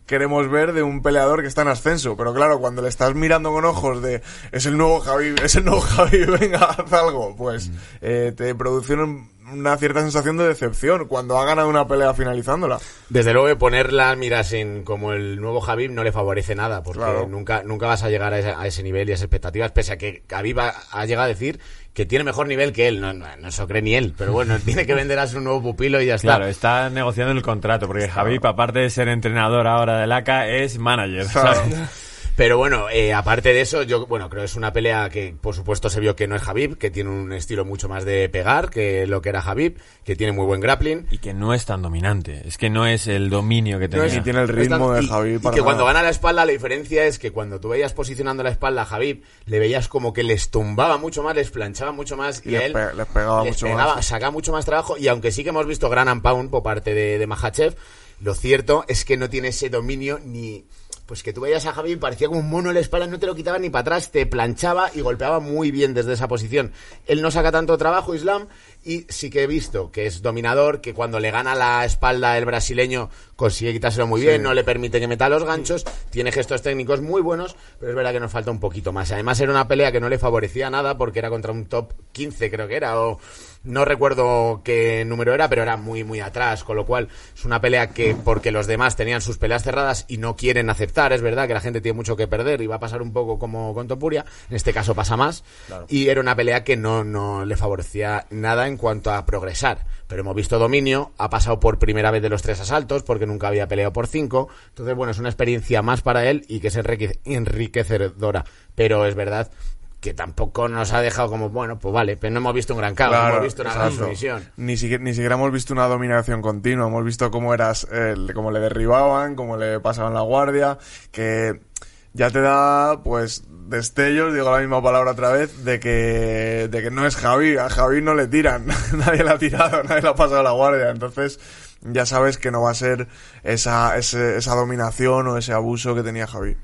queremos ver de un peleador que está en ascenso. Pero claro, cuando le estás mirando con ojos de es el nuevo Javi, es el nuevo Javi, venga, haz algo, pues eh, te produce un- una cierta sensación de decepción cuando ha ganado una pelea finalizándola. Desde luego que poner las miras en como el nuevo Javib no le favorece nada, porque Claro. nunca, nunca vas a llegar a ese, a ese nivel y a esas expectativas, pese a que Javib ha, ha llegado a decir que tiene mejor nivel que él. No, no, no se lo cree ni él, pero bueno, él tiene que vender a su nuevo pupilo y ya está. Claro, está negociando el contrato, porque Habib, aparte de ser entrenador ahora del ACA, es manager. Claro. ¿sabes? Pero bueno, eh, aparte de eso, yo bueno creo que es una pelea que por supuesto se vio que no es Javib, que tiene un estilo mucho más de pegar que lo que era Javib, que tiene muy buen grappling. Y que no es tan dominante. Es que no es el dominio que No tenía. es- y tiene el ritmo de y, Javi y para que cuando gana la espalda la diferencia es que cuando tú veías posicionando la espalda a Javib, le veías como que les tumbaba mucho más, les planchaba mucho más y, Y a él pe- les pegaba les mucho pegaba, más. sacaba mucho más trabajo y aunque sí que hemos visto gran and pound por parte de, de Mahachev, lo cierto es que no tiene ese dominio ni pues que tú veías a Javi parecía como un mono en la espalda, no te lo quitaba ni para atrás, te planchaba y golpeaba muy bien desde esa posición. Él no saca tanto trabajo, Islam, y sí que he visto que es dominador, que cuando le gana la espalda el brasileño consigue quitárselo muy bien, no le permite que meta los ganchos, tiene gestos técnicos muy buenos, pero es verdad que nos falta un poquito más. Además era una pelea que no le favorecía nada porque era contra un top 15 creo que era, o no recuerdo qué número era, pero era muy, muy atrás, con lo cual es una pelea que, porque los demás tenían sus peleas cerradas y no quieren aceptar, es verdad que la gente tiene mucho que perder y va a pasar un poco como con Topuria, en este caso pasa más, y era una pelea que no, no le favorecía nada en cuanto a progresar. Pero hemos visto dominio, ha pasado por primera vez de los tres asaltos, porque nunca había peleado por cinco, entonces bueno, es una experiencia más para él y que es enriquecedora, pero es verdad que tampoco nos ha dejado como, bueno, pues vale, pero no hemos visto un gran caos, no hemos visto una gran sumisión. Ni siquiera, ni siquiera hemos visto una dominación continua, hemos visto cómo eras, eh, cómo le derribaban, cómo le pasaban la guardia, que ya te da, pues, destellos, digo la misma palabra otra vez, de que, de que no es Javi, a Javi no le tiran, nadie le ha tirado, nadie le ha pasado la guardia, entonces ya sabes que no va a ser esa, esa dominación o ese abuso que tenía Javi.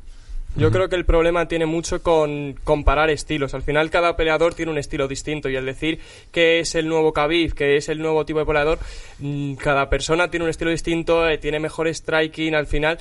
Yo creo que el problema tiene mucho con comparar estilos. Al final cada peleador tiene un estilo distinto y al decir que es el nuevo Khabib, que es el nuevo tipo de peleador, mm, cada persona tiene un estilo distinto, eh, tiene mejor striking al final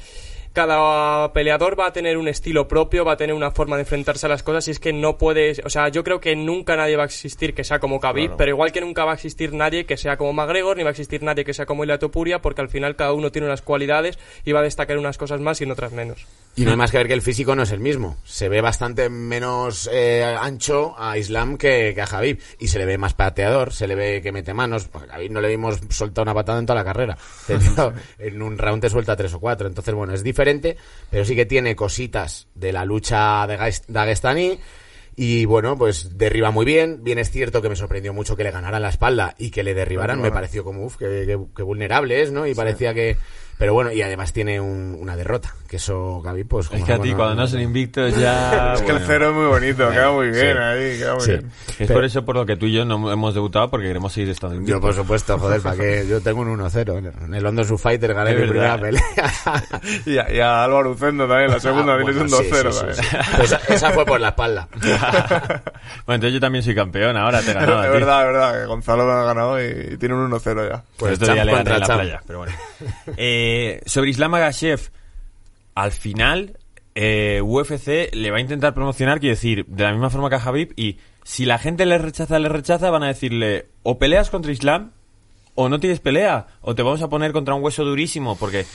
cada peleador va a tener un estilo propio, va a tener una forma de enfrentarse a las cosas y es que no puedes, o sea, yo creo que nunca nadie va a existir que sea como Khabib, pero igual que nunca va a existir nadie que sea como McGregor, ni va a existir nadie que sea como Ilia Topuria, porque al final cada uno tiene unas cualidades y va a destacar unas cosas más y en otras menos. Y no hay más que ver que el físico no es el mismo. Se ve bastante menos eh, ancho a Islam que, a Javib. Y se le ve más pateador, se le ve que mete manos. A Javib no le vimos soltar una patada en toda la carrera. en un round te suelta tres o cuatro. Entonces, bueno, es diferente, pero sí que tiene cositas de la lucha de Dagestani. Y bueno, pues derriba muy bien. Bien es cierto que me sorprendió mucho que le ganaran la espalda y que le derribaran. Me pareció como, uff, que, vulnerable es, ¿no? Y parecía que, pero bueno, y además tiene una derrota, que eso, Gaby, pues... Es que a ti cuando no son invictos ya... es que el cero es muy bonito, queda muy bien ahí, queda muy bien. Es por eso por lo que tú y yo no hemos debutado, porque queremos seguir estando invictos. Yo, por supuesto, joder, para que yo tengo un 1-0. En el London Su Fighter gané mi primera pelea. y, a, y, a, Álvaro Ucendo también, la segunda, ah, un 2-0 también. Pues esa fue por la espalda. bueno, entonces yo también soy campeón, ahora te he ganado Es verdad, es verdad, que Gonzalo me ha ganado y, tiene un 1-0 ya. Pues esto ya le gané en la playa, pero bueno. Eh, eh, sobre Islam Agashev, al final, eh, UFC le va a intentar promocionar, quiero decir, de la misma forma que a Habib, y si la gente le rechaza, le rechaza, van a decirle, o peleas contra Islam, o no tienes pelea, o te vamos a poner contra un hueso durísimo, porque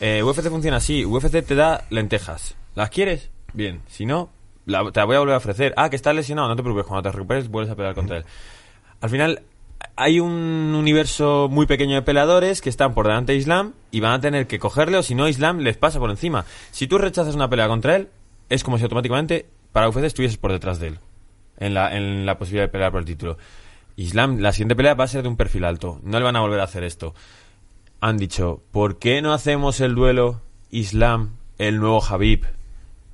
eh, UFC funciona así, UFC te da lentejas. ¿Las quieres? Bien, si no, te la voy a volver a ofrecer. Ah, que estás lesionado, no te preocupes, cuando te recuperes vuelves a pelear contra él. Al final, hay un universo muy pequeño de peleadores que están por delante de Islam y van a tener que cogerle o si no Islam les pasa por encima. Si tú rechazas una pelea contra él, es como si automáticamente para UFC estuvieses por detrás de él en la, en la posibilidad de pelear por el título. Islam, la siguiente pelea va a ser de un perfil alto. No le van a volver a hacer esto. Han dicho, ¿por qué no hacemos el duelo Islam, el nuevo Habib,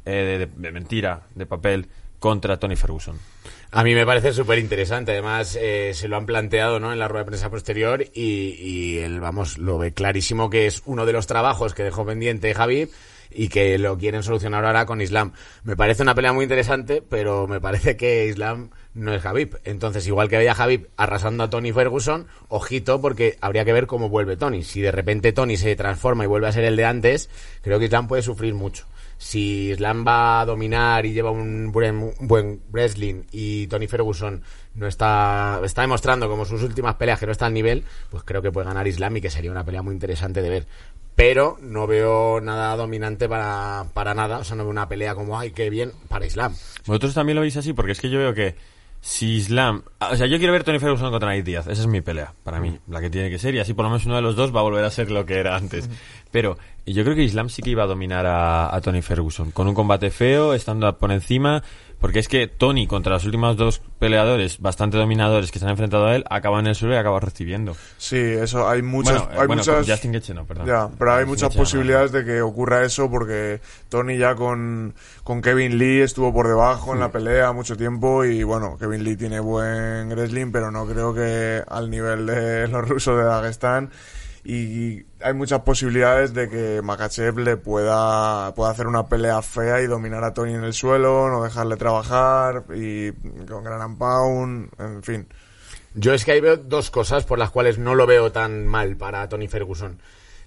eh, de mentira, de papel, contra Tony Ferguson? A mí me parece súper interesante. Además, eh, se lo han planteado ¿no? en la rueda de prensa posterior y, y, él, vamos, lo ve clarísimo que es uno de los trabajos que dejó pendiente Javi y que lo quieren solucionar ahora con Islam. Me parece una pelea muy interesante, pero me parece que Islam no es Javib. Entonces, igual que veía Javib arrasando a Tony Ferguson, ojito, porque habría que ver cómo vuelve Tony. Si de repente Tony se transforma y vuelve a ser el de antes, creo que Islam puede sufrir mucho si Islam va a dominar y lleva un buen, buen wrestling y Tony Ferguson no está, está demostrando como sus últimas peleas que no está al nivel, pues creo que puede ganar Islam y que sería una pelea muy interesante de ver. Pero no veo nada dominante para, para nada, o sea, no veo una pelea como, ay, qué bien, para Islam. Vosotros también lo veis así, porque es que yo veo que si Islam... O sea, yo quiero ver Tony Ferguson contra Nate Díaz. Esa es mi pelea, para mí, la que tiene que ser. Y así por lo menos uno de los dos va a volver a ser lo que era antes. Pero yo creo que Islam sí que iba a dominar a, a Tony Ferguson. Con un combate feo, estando por encima porque es que Tony, contra los últimos dos peleadores bastante dominadores que se han enfrentado a él, acaba en el suelo y acaba recibiendo. Sí, eso, hay muchas... hay muchas Justin no, perdón. Ya, pero hay muchas posibilidades de que ocurra eso porque Tony ya con, con Kevin Lee estuvo por debajo en la pelea mucho tiempo y bueno, Kevin Lee tiene buen wrestling, pero no creo que al nivel de los rusos de Dagestán y hay muchas posibilidades de que Makachev le pueda, pueda hacer una pelea fea y dominar a Tony en el suelo, no dejarle trabajar y con gran pound, en fin. Yo es que ahí veo dos cosas por las cuales no lo veo tan mal para Tony Ferguson.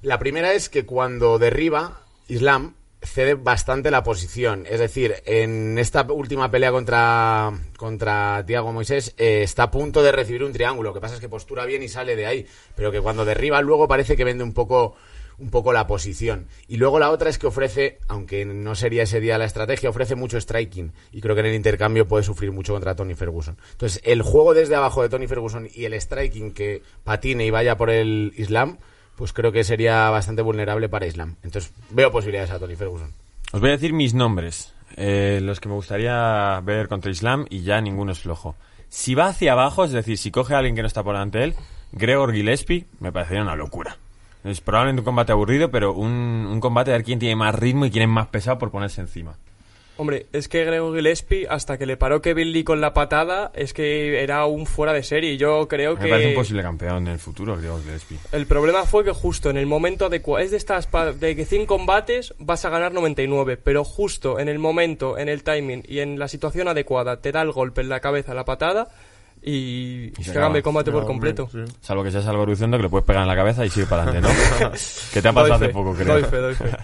La primera es que cuando derriba Islam cede bastante la posición. Es decir, en esta última pelea contra, contra Tiago Moisés eh, está a punto de recibir un triángulo. Lo que pasa es que postura bien y sale de ahí. Pero que cuando derriba luego parece que vende un poco un poco la posición. Y luego la otra es que ofrece, aunque no sería ese día la estrategia, ofrece mucho striking. Y creo que en el intercambio puede sufrir mucho contra Tony Ferguson. Entonces, el juego desde abajo de Tony Ferguson y el striking que patine y vaya por el Islam, pues creo que sería bastante vulnerable para Islam. Entonces, veo posibilidades a Tony Ferguson. Os voy a decir mis nombres, eh, los que me gustaría ver contra Islam y ya ninguno es flojo. Si va hacia abajo, es decir, si coge a alguien que no está por delante de él, Gregor Gillespie me parecería una locura. Es probablemente un combate aburrido, pero un, un combate de ver quién tiene más ritmo y quién es más pesado por ponerse encima. Hombre, es que Gregor Gillespie, hasta que le paró Kevin Lee con la patada, es que era un fuera de serie. Yo creo Me que... parece un posible campeón en el futuro, Gregor Gillespie. El problema fue que justo en el momento adecuado, es de estas pa- de que 100 combates vas a ganar 99, pero justo en el momento, en el timing y en la situación adecuada te da el golpe en la cabeza, la patada y, Y se se acaba. cambia el combate por completo. sí. Salvo que seas algo que le puedes pegar en la cabeza y sigue para adelante, ¿no? que te ha pasado Doy hace fe, poco, creo. doy fe, doy fe.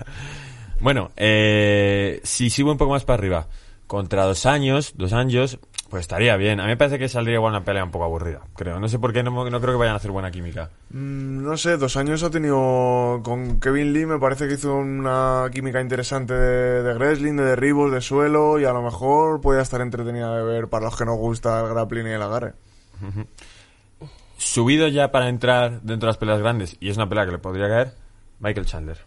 Bueno, eh, si sigo un poco más para arriba, contra dos años, dos años, pues estaría bien. A mí me parece que saldría igual una pelea un poco aburrida, creo. No sé por qué, no, no creo que vayan a hacer buena química. Mm, No sé, dos años ha tenido con Kevin Lee, me parece que hizo una química interesante de, de wrestling, de derribos, de suelo, y a lo mejor puede estar entretenida de ver para los que nos gusta el grappling y el agarre. Subido ya para entrar dentro de las peleas grandes, y es una pelea que le podría caer, Michael Chandler.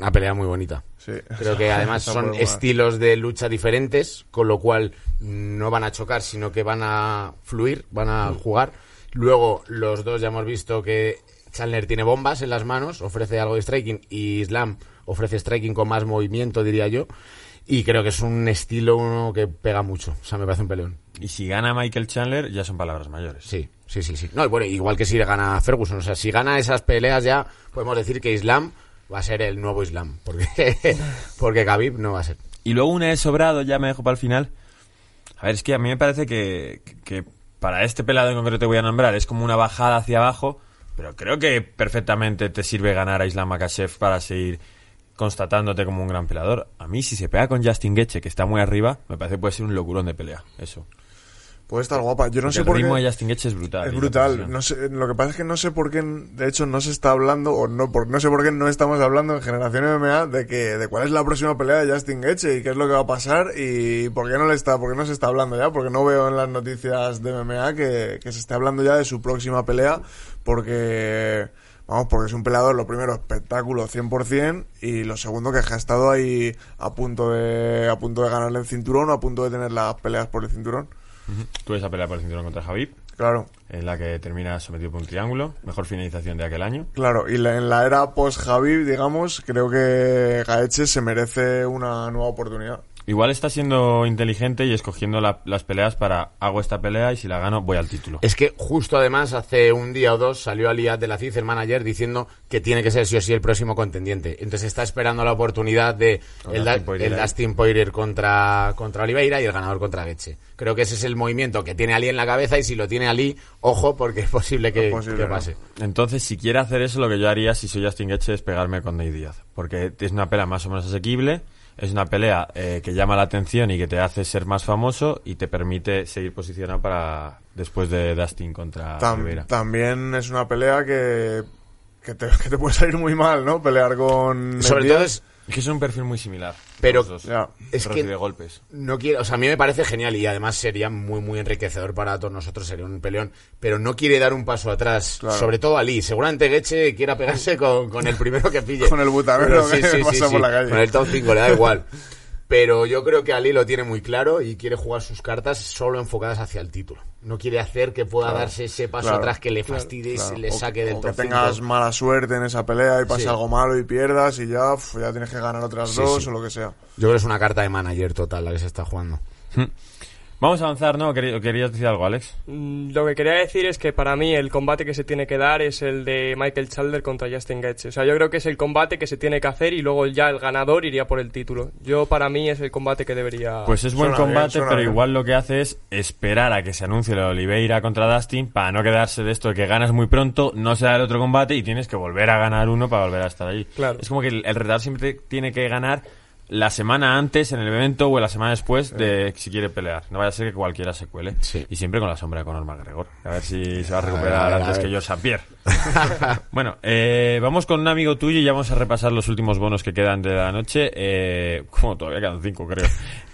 Una pelea muy bonita. Sí. Creo que además son estilos de lucha diferentes, con lo cual no van a chocar, sino que van a fluir, van a jugar. Luego, los dos ya hemos visto que Chandler tiene bombas en las manos, ofrece algo de striking, y Islam ofrece striking con más movimiento, diría yo. Y creo que es un estilo uno que pega mucho. O sea, me parece un peleón. Y si gana Michael Chandler, ya son palabras mayores. Sí, sí, sí, sí. No, y bueno, igual que si gana Ferguson. O sea, si gana esas peleas ya podemos decir que Islam va a ser el nuevo Islam. Porque, porque Khabib no va a ser. Y luego de sobrado, ya me dejo para el final. A ver, es que a mí me parece que, que para este pelado en concreto te voy a nombrar es como una bajada hacia abajo, pero creo que perfectamente te sirve ganar a Islam Makhachev para seguir constatándote como un gran peleador. A mí, si se pega con Justin Gaethje, que está muy arriba, me parece que puede ser un locurón de pelea. Eso. Puede estar guapa. Yo no Porque sé el por ritmo qué. de Justin Gaethje es brutal. Es la brutal. No sé, lo que pasa es que no sé por qué, de hecho, no se está hablando, o no, por, no sé por qué no estamos hablando en Generación MMA de que, de cuál es la próxima pelea de Justin Gaethje y qué es lo que va a pasar y por qué no le está, por qué no se está hablando ya, porque no veo en las noticias de MMA que, que se esté hablando ya de su próxima pelea, porque, vamos, porque es un peleador, lo primero, espectáculo 100% y lo segundo que ha estado ahí a punto de, a punto de ganarle el cinturón o a punto de tener las peleas por el cinturón. Tuve esa pelea por el cinturón contra Javib, Claro. en la que termina sometido por un triángulo. Mejor finalización de aquel año. Claro, y la- en la era post-Javib, digamos, creo que Gaeche se merece una nueva oportunidad. Igual está siendo inteligente y escogiendo la- las peleas para hago esta pelea y si la gano voy al título. Es que justo además hace un día o dos salió Aliad de la el manager, diciendo que tiene que ser sí o sí el próximo contendiente. Entonces está esperando la oportunidad de Con el, Dustin Da- Poirier el ahí. Dustin Poirier contra, contra Oliveira y el ganador contra Getche. Creo que ese es el movimiento que tiene Ali en la cabeza y si lo tiene Ali, ojo, porque es posible que, Es posible, que ¿no? pase. Entonces, si quiere hacer eso, lo que yo haría si soy Justin Gaethje es pegarme con Nate Díaz. Porque es una pelea más o menos asequible, es una pelea eh, que llama la atención y que te hace ser más famoso y te permite seguir posicionado para después de Dustin contra Tam- también es una pelea que, que, te, que te puede salir muy mal, ¿no? Pelear con... Sobre todo Es que es un perfil muy similar. Pero- dos. Ya. Es que- golpes. No quiere, o sea, a mí me parece genial y además sería muy, muy enriquecedor para todos nosotros, sería un peleón, pero no quiere dar un paso atrás, Claro. sobre todo Ali. Seguramente Geche quiera pegarse con, con el primero que pille. Con el butanero Pero que pasa por la calle. Con el top 5, le da igual. Pero yo creo que Ali lo tiene muy claro y quiere jugar sus cartas solo enfocadas hacia el título. No quiere hacer que pueda darse ese paso claro, atrás que le fastidie y Claro. le O- saque del o top que tengas 5. mala suerte en esa pelea y pase Sí. algo malo y pierdas y ya, uf, ya tienes que ganar otras Sí, dos sí. o lo que sea. Yo creo que es una carta de manager total la que se está jugando. Vamos a avanzar, ¿no? ¿Querí- ¿Querías decir algo, Alex? Mm, Lo que quería decir es que para mí el combate que se tiene que dar es el de Michael Chandler contra Justin Gaethje. O sea, yo creo que es el combate que se tiene que hacer y luego ya el ganador iría por el título. Yo para mí es el combate que debería. Pues es buen Suena combate, pero bien. igual lo que hace es esperar a que se anuncie la Oliveira contra Dustin para no quedarse de esto de que ganas muy pronto, no se da el otro combate y tienes que volver a ganar uno para volver a estar allí. Claro. Es como que el, el retador siempre tiene que ganar la semana antes en el evento o la semana después de si quiere pelear. No vaya a ser que cualquiera se cuele. Sí. Y siempre con la sombra de Conor McGregor. A ver si se va a A ver, recuperar a ver, a antes que yo, Pierre. bueno, eh, vamos con un amigo tuyo y ya vamos a repasar los últimos bonos que quedan de la noche. Eh, como todavía quedan cinco, creo.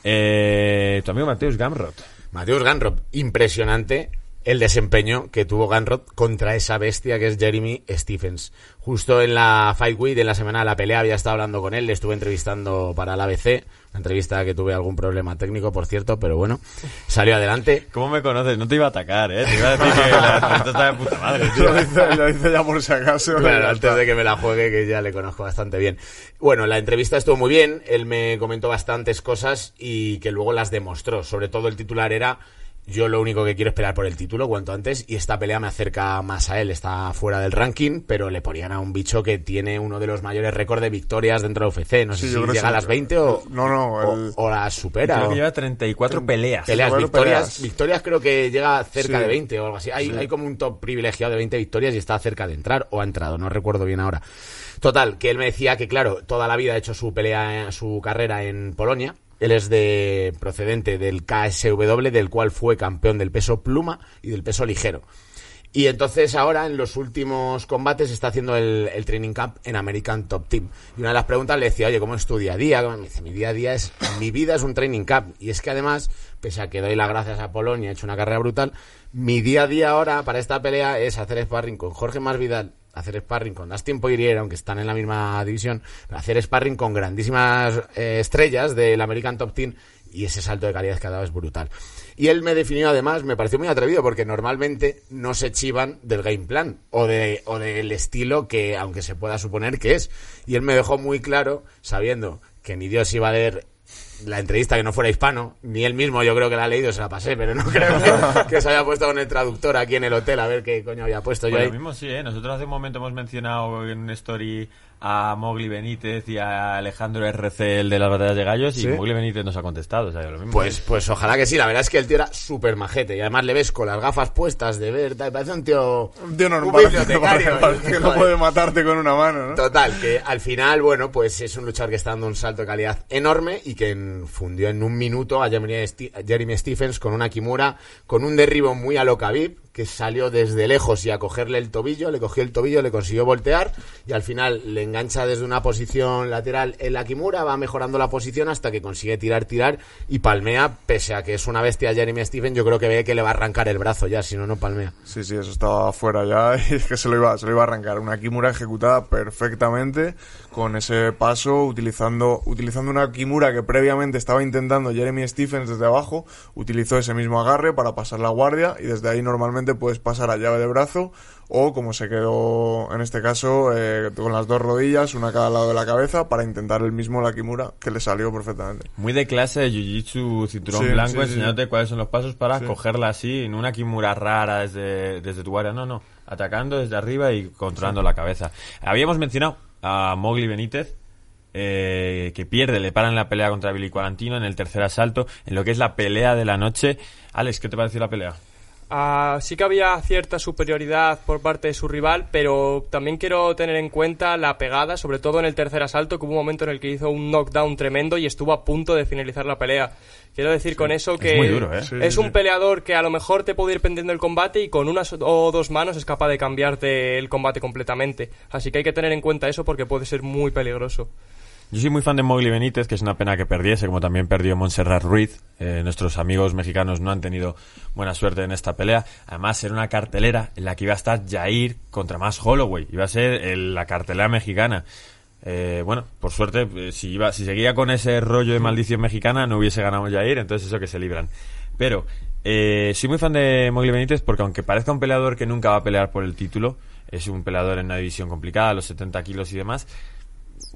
Eh, tu amigo Mateus Gamrot. Mateus Ganrod, impresionante el desempeño que tuvo Ganrod contra esa bestia que es Jeremy Stephens. Justo en la Fight Week, en la semana de la pelea, había estado hablando con él, le estuve entrevistando para el ABC, una entrevista que tuve algún problema técnico, por cierto, pero bueno, salió adelante. ¿Cómo me conoces? No te iba a atacar, ¿eh? Te iba a decir que la entrevista está de puta madre, tío. Lo hice, lo hice ya por si acaso. Claro, antes de que me la juegue, que ya le conozco bastante bien. Bueno, la entrevista estuvo muy bien, él me comentó bastantes cosas y que luego las demostró. Sobre todo el titular era, yo lo único que quiero es pelear por el título cuanto antes y esta pelea me acerca más a él. Está fuera del ranking, pero le ponían a un bicho que tiene uno de los mayores récords de victorias dentro de UFC. No sé Sí, si llega a las 20 o, No, no, o, el- o las supera. Creo que lleva 34 peleas. Peleas, victorias, peleas. victorias creo que llega cerca Sí. de 20 o algo así. Hay, hay como un top privilegiado de 20 victorias y está cerca de entrar o ha entrado, no recuerdo bien ahora. Total, que él me decía que claro, toda la vida ha hecho su pelea, su carrera en Polonia. Él es de procedente del KSW, del cual fue campeón del peso pluma y del peso ligero. Y entonces ahora en los últimos combates está haciendo el, training camp en American Top Team. Y una de las preguntas le decía, oye, ¿cómo es tu día a día? Me dice, mi día a día es, mi vida es un training camp. Y es que además, pese a que doy las gracias a Polonia, he hecho una carrera brutal, mi día a día ahora para esta pelea es hacer sparring con Jorge Masvidal, hacer sparring con Dustin Poirier, aunque están en la misma división, hacer sparring con grandísimas eh, estrellas del American Top Team y ese salto de calidad que ha dado es brutal. Y él me definió además, me pareció muy atrevido porque normalmente no se chivan del game plan o, de, o del estilo que, aunque se pueda suponer que es. Y él me dejó muy claro, sabiendo que ni Dios iba a leer la entrevista que no fuera hispano, ni él mismo yo creo que la ha leído, se la pasé, pero no creo que, que se haya puesto con el traductor aquí en el hotel a ver qué coño había puesto yo Pues ahí. lo mismo sí, ¿eh? Nosotros hace un momento hemos mencionado en una story a Mowgli Benítez y a Alejandro RC, el de las batallas de gallos, Sí. y Mowgli Benítez nos ha contestado, o sea, lo mismo. Pues, pues ojalá que sí, la verdad es que el tío era súper majete y además le ves con las gafas puestas de ver, tal, parece un tío... Un tío normal. un bibliotecario. parece que no puede matarte con una mano, ¿no? Total, que al final, bueno, pues es un luchador que está dando un salto de calidad enorme y que fundió en un minuto a Jeremy, Sti- a Jeremy Stephens con una Kimura, con un derribo muy a lo Khabib, que salió desde lejos y a cogerle el tobillo, le cogió el tobillo, le consiguió voltear y al final le engancha desde una posición lateral en la Kimura, va mejorando la posición hasta que consigue tirar, tirar y palmea, pese a que es una bestia Jeremy Stephens, yo creo que ve que le va a arrancar el brazo ya, si no, no palmea. Sí, sí, eso estaba fuera ya y es que se lo iba, se lo iba a arrancar. Una Kimura ejecutada perfectamente con ese paso, utilizando, utilizando una Kimura que previamente estaba intentando Jeremy Stephens desde abajo, utilizó ese mismo agarre para pasar la guardia y desde ahí normalmente puedes pasar a llave de brazo o como se quedó en este caso eh, con las dos rodillas, una a cada lado de la cabeza para intentar el mismo la Kimura que le salió perfectamente. Muy de clase de Jiu-Jitsu, cinturón Sí, blanco, sí, sí, enseñándote sí. cuáles son los pasos para cogerla así, en una kimura rara desde, desde tu área. No, no, atacando desde arriba y controlando la cabeza. Habíamos mencionado a Mowgli Benítez, eh, que pierde, le paran la pelea contra Billy Quarantino en el tercer asalto, en lo que es la pelea de la noche. Alex, ¿qué te pareció la pelea? Ah, sí que había cierta superioridad por parte de su rival, pero también quiero tener en cuenta la pegada, sobre todo en el tercer asalto, que hubo un momento en el que hizo un knockdown tremendo y estuvo a punto de finalizar la pelea. Quiero decir con eso que muy duro, ¿eh? Sí, es sí, un sí. peleador que a lo mejor te puede ir pendiendo el combate y con una so- o dos manos es capaz de cambiarte el combate completamente. Así que hay que tener en cuenta eso porque puede ser muy peligroso. Yo soy muy fan de Mowgli Benítez, que es una pena que perdiese, como también perdió Montserrat Ruiz. Eh, nuestros amigos mexicanos no han tenido buena suerte en esta pelea. Además, era una cartelera en la que iba a estar Jair contra más Holloway. Iba a ser el- la cartelera mexicana. Eh, bueno, por suerte, eh, si, iba, si seguía con ese rollo de maldición mexicana, no hubiese ganado Jair, entonces eso que se libran. Pero eh, soy muy fan de Mowgli Benítez porque aunque parezca un peleador que nunca va a pelear por el título, es un peleador en una división complicada, los 70 kilos y demás,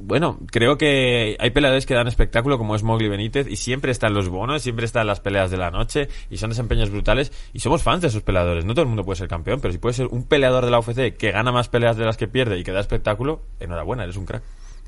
bueno, creo que hay peleadores que dan espectáculo como es Mowgli Benítez y siempre están los bonos, siempre están las peleas de la noche y son desempeños brutales y somos fans de esos peleadores. No todo el mundo puede ser campeón, pero si puede ser un peleador de la UFC que gana más peleas de las que pierde y que da espectáculo, enhorabuena, eres un crack.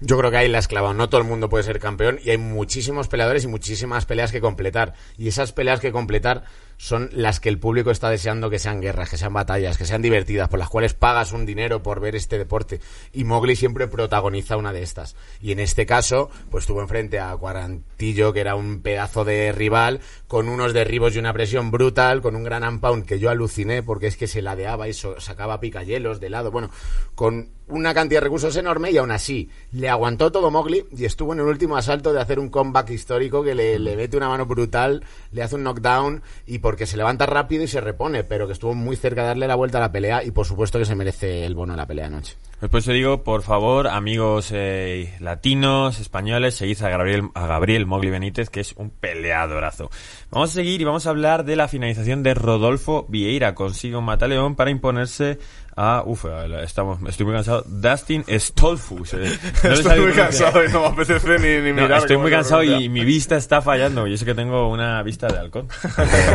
Yo creo que ahí la has clavado. No todo el mundo puede ser campeón y hay muchísimos peleadores y muchísimas peleas que completar. Y esas peleas que completar son las que el público está deseando que sean guerras, que sean batallas, que sean divertidas, por las cuales pagas un dinero por ver este deporte. Y Mowgli siempre protagoniza una de estas. Y en este caso, pues tuvo enfrente a Cuarantillo, que era un pedazo de rival, con unos derribos y una presión brutal, con un gran unpound que yo aluciné porque es que se ladeaba y sacaba picayelos de lado. Bueno, con una cantidad de recursos enorme y aún así le aguantó todo Mowgli y estuvo en el último asalto de hacer un comeback histórico que le, le mete una mano brutal, le hace un knockdown y porque se levanta rápido y se repone, pero que estuvo muy cerca de darle la vuelta a la pelea y por supuesto que se merece el bono de la pelea anoche. Después te digo, por favor, amigos eh, latinos, españoles, seguid a Gabriel, a Gabriel Mogli Benítez, que es un peleadorazo. Vamos a seguir y vamos a hablar de la finalización de Rodolfo Vieira. Consigue un mataleón para imponerse a... Uf, estamos, estoy muy cansado. Dustin Stolfus. eh. No Estoy muy cansado y no me apetece ni, ni No, mirar. estoy muy cansado y mi vista está fallando. Y eso que tengo una vista de halcón,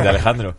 de Alejandro.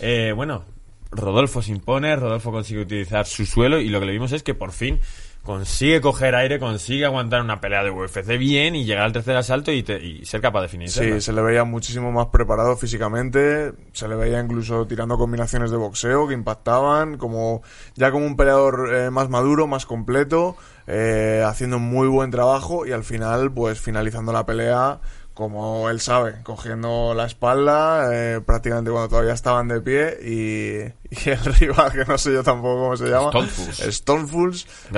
Eh, bueno, Rodolfo se impone, Rodolfo consigue utilizar su suelo y lo que le vimos es que por fin consigue coger aire, consigue aguantar una pelea de UFC bien y llegar al tercer asalto y, te- y ser capaz de finalizarla. Sí, se le veía muchísimo más preparado físicamente, se le veía incluso tirando combinaciones de boxeo que impactaban, como ya como un peleador eh, más maduro, más completo, eh, haciendo un muy buen trabajo y al final, pues finalizando la pelea como él sabe, cogiendo la espalda, eh, prácticamente cuando todavía estaban de pie y, y el rival, que no sé yo tampoco cómo se llama,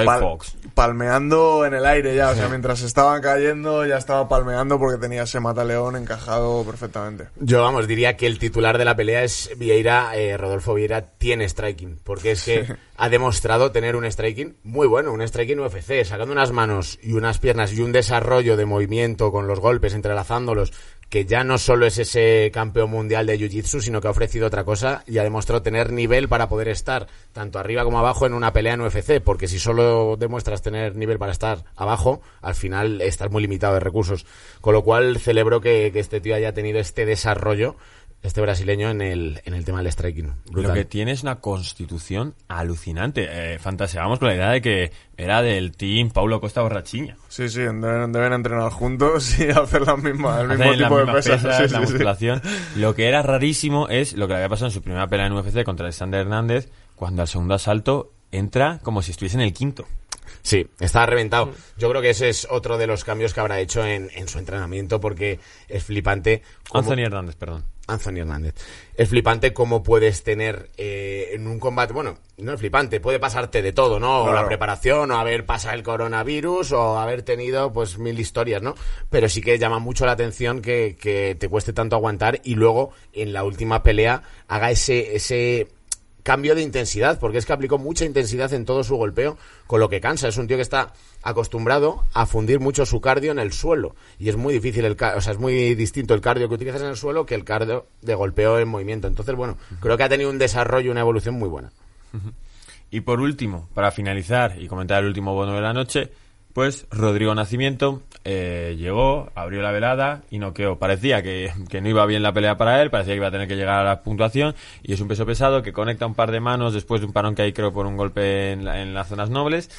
pal- Fawkes. palmeando en el aire ya, o sea, mientras estaban cayendo ya estaba palmeando porque tenía ese mataleón encajado perfectamente. Yo, vamos, diría que el titular de la pelea es Vieira, eh, Rodolfo Vieira tiene striking, porque es que ha demostrado tener un striking muy bueno, un striking UFC, sacando unas manos y unas piernas y un desarrollo de movimiento con los golpes, entrelazándolos, que ya no solo es ese campeón mundial de Jiu-Jitsu, sino que ha ofrecido otra cosa y ha demostrado tener nivel para poder estar tanto arriba como abajo en una pelea en UFC, porque si solo demuestras tener nivel para estar abajo, al final estás muy limitado de recursos. Con lo cual celebro que, que este tío haya tenido este desarrollo, este brasileño, en el, en el tema del striking. Lo Brutal. que tiene es una constitución alucinante. Eh, fantaseábamos con la idea de que era del team Paulo Costa Borrachiña. Sí, sí, deben, deben entrenar juntos y hacer la misma, el mismo Hacer las tipo de mismas pesas. pesas, sí, la sí, sí. musculación. Lo que era rarísimo es lo que le había pasado en su primera pelea en UFC contra Alexander Hernández, cuando al segundo asalto entra como si estuviese en el quinto. Sí, está reventado. Yo creo que ese es otro de los cambios que habrá hecho en, en su entrenamiento porque es flipante. cómo- Anthony Hernández, perdón. Anthony Hernández. Es flipante cómo puedes tener eh, en un combate. Bueno, no es flipante, puede pasarte de todo, ¿no? O Claro. la preparación, o haber pasado el coronavirus, o haber tenido, pues, mil historias, ¿no? Pero sí que llama mucho la atención que, que te cueste tanto aguantar y luego en la última pelea haga ese, ese cambio de intensidad, porque es que aplicó mucha intensidad en todo su golpeo, con lo que cansa. Es un tío que está acostumbrado a fundir mucho su cardio en el suelo. Y es muy difícil, el o sea, es muy distinto el cardio que utilizas en el suelo que el cardio de golpeo en movimiento. Entonces, bueno, creo que ha tenido un desarrollo, una evolución muy buena. Y por último, para finalizar y comentar el último bono de la noche, pues Rodrigo Nacimiento eh, llegó, abrió la velada y noqueó. Parecía que, que no iba bien la pelea para él, parecía que iba a tener que llegar a la puntuación y es un peso pesado que conecta un par de manos después de un parón que hay creo por un golpe en, la- en las zonas nobles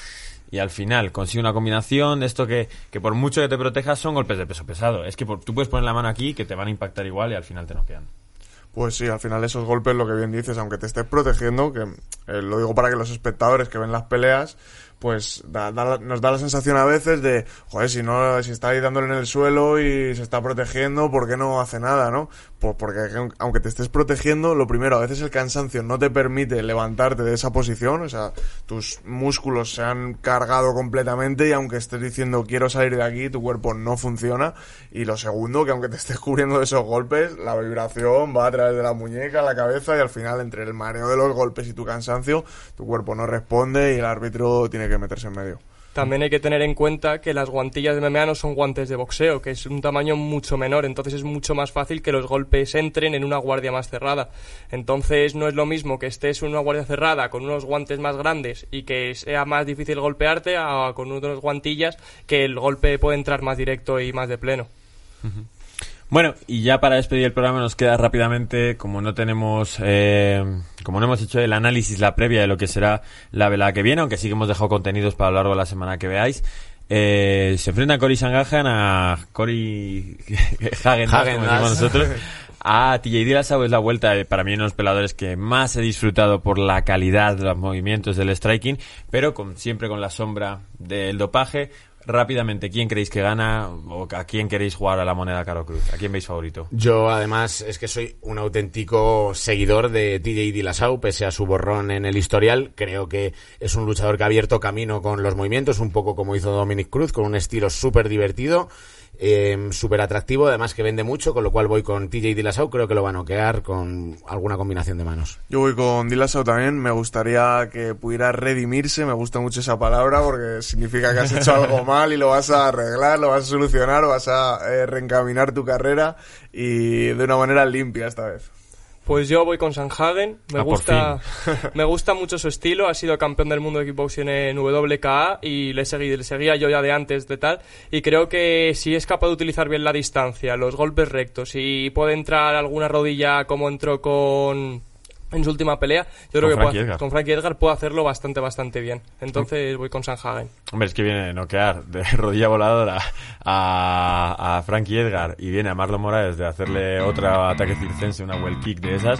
y al final consigue una combinación de esto que, que por mucho que te protejas son golpes de peso pesado. Es que por- tú puedes poner la mano aquí que te van a impactar igual y al final te noquean. Pues sí, al final esos golpes, lo que bien dices, aunque te estés protegiendo, que eh, lo digo para que los espectadores que ven las peleas, pues nos da la sensación a veces de, joder, si no, si está ahí dándole en el suelo y se está protegiendo, ¿por qué no hace nada, no? Pues porque aunque te estés protegiendo, lo primero, a veces el cansancio no te permite levantarte de esa posición, o sea, tus músculos se han cargado completamente y aunque estés diciendo quiero salir de aquí, tu cuerpo no funciona. Y lo segundo, que aunque te estés cubriendo de esos golpes, la vibración va a través de la muñeca, la cabeza y al final entre el mareo de los golpes y tu cansancio, tu cuerpo no responde y el árbitro tiene meterse en medio. También hay que tener en cuenta que las guantillas de MMA no son guantes de boxeo, que es un tamaño mucho menor, entonces es mucho más fácil que los golpes entren en una guardia más cerrada. Entonces no es lo mismo que estés en una guardia cerrada con unos guantes más grandes y que sea más difícil golpearte a con unas guantillas que el golpe puede entrar más directo y más de pleno. Bueno, y ya para despedir el programa nos queda rápidamente, como no tenemos, eh, como no hemos hecho el análisis, la previa de lo que será la velada que viene, aunque sí que hemos dejado contenidos para lo largo de la semana que veáis. Eh, se enfrenta Cory Sangahan a Cory Hagen, Hagen como decimos nosotros. A TJ Dillashaw es la vuelta, para mí, uno de los peladores que más he disfrutado por la calidad de los movimientos del striking, pero con, siempre con la sombra del dopaje. Rápidamente, ¿quién creéis que gana o a quién queréis jugar a la moneda Caro Cruz? ¿A quién veis favorito? Yo, además, es que soy un auténtico seguidor de TJ Dillashaw, pese a su borrón en el historial. Creo que es un luchador que ha abierto camino con los movimientos, un poco como hizo Dominic Cruz, con un estilo súper divertido, eh, súper atractivo, además que vende mucho, con lo cual voy con TJ Dillashaw. Creo que lo va a noquear con alguna combinación de manos. Yo voy con Dillashaw también. Me gustaría que pudiera redimirse. Me gusta mucho esa palabra porque significa que has hecho algo mal y lo vas a arreglar, lo vas a solucionar, vas a eh, reencaminar tu carrera y de una manera limpia esta vez. Pues yo voy con Sanhagen. Me Ah, gusta, me gusta mucho su estilo. Ha sido campeón del mundo de kickboxing en WKA y le, seguí, le seguía yo ya de antes de tal. Y creo que si es capaz de utilizar bien la distancia, los golpes rectos y puede entrar alguna rodilla como entró con en su última pelea, yo creo que Frankie puede- Edgar. con Frankie Edgar puede hacerlo bastante, bastante bien. Entonces voy con Sanhagen. Hombre, es que viene de noquear de rodilla voladora a, a Frankie Edgar y viene a Marlon Moraes de hacerle otro ataque circense, una well kick de esas.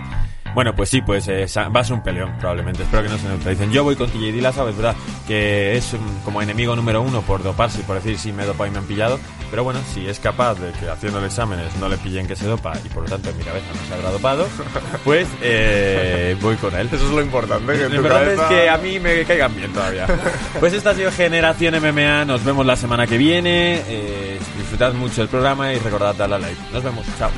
Bueno, pues sí, pues eh, va a ser un peleón, probablemente. Espero que no se neutralicen. Yo voy con TJ Dillashaw, es verdad que es mm, como enemigo número uno por doparse y por decir si me he dopado y me han pillado. Pero bueno, si es capaz de que haciendo exámenes no le pillen que se dopa y por lo tanto en mi cabeza no se habrá dopado, pues eh, voy con él. Eso es lo importante. Que Lo importante cabeza- es que a mí me caigan bien todavía. Pues esta ha sido Generación MMA. Nos vemos la semana que viene. Eh, disfrutad mucho el programa y recordad darle a like. Nos vemos. Chao.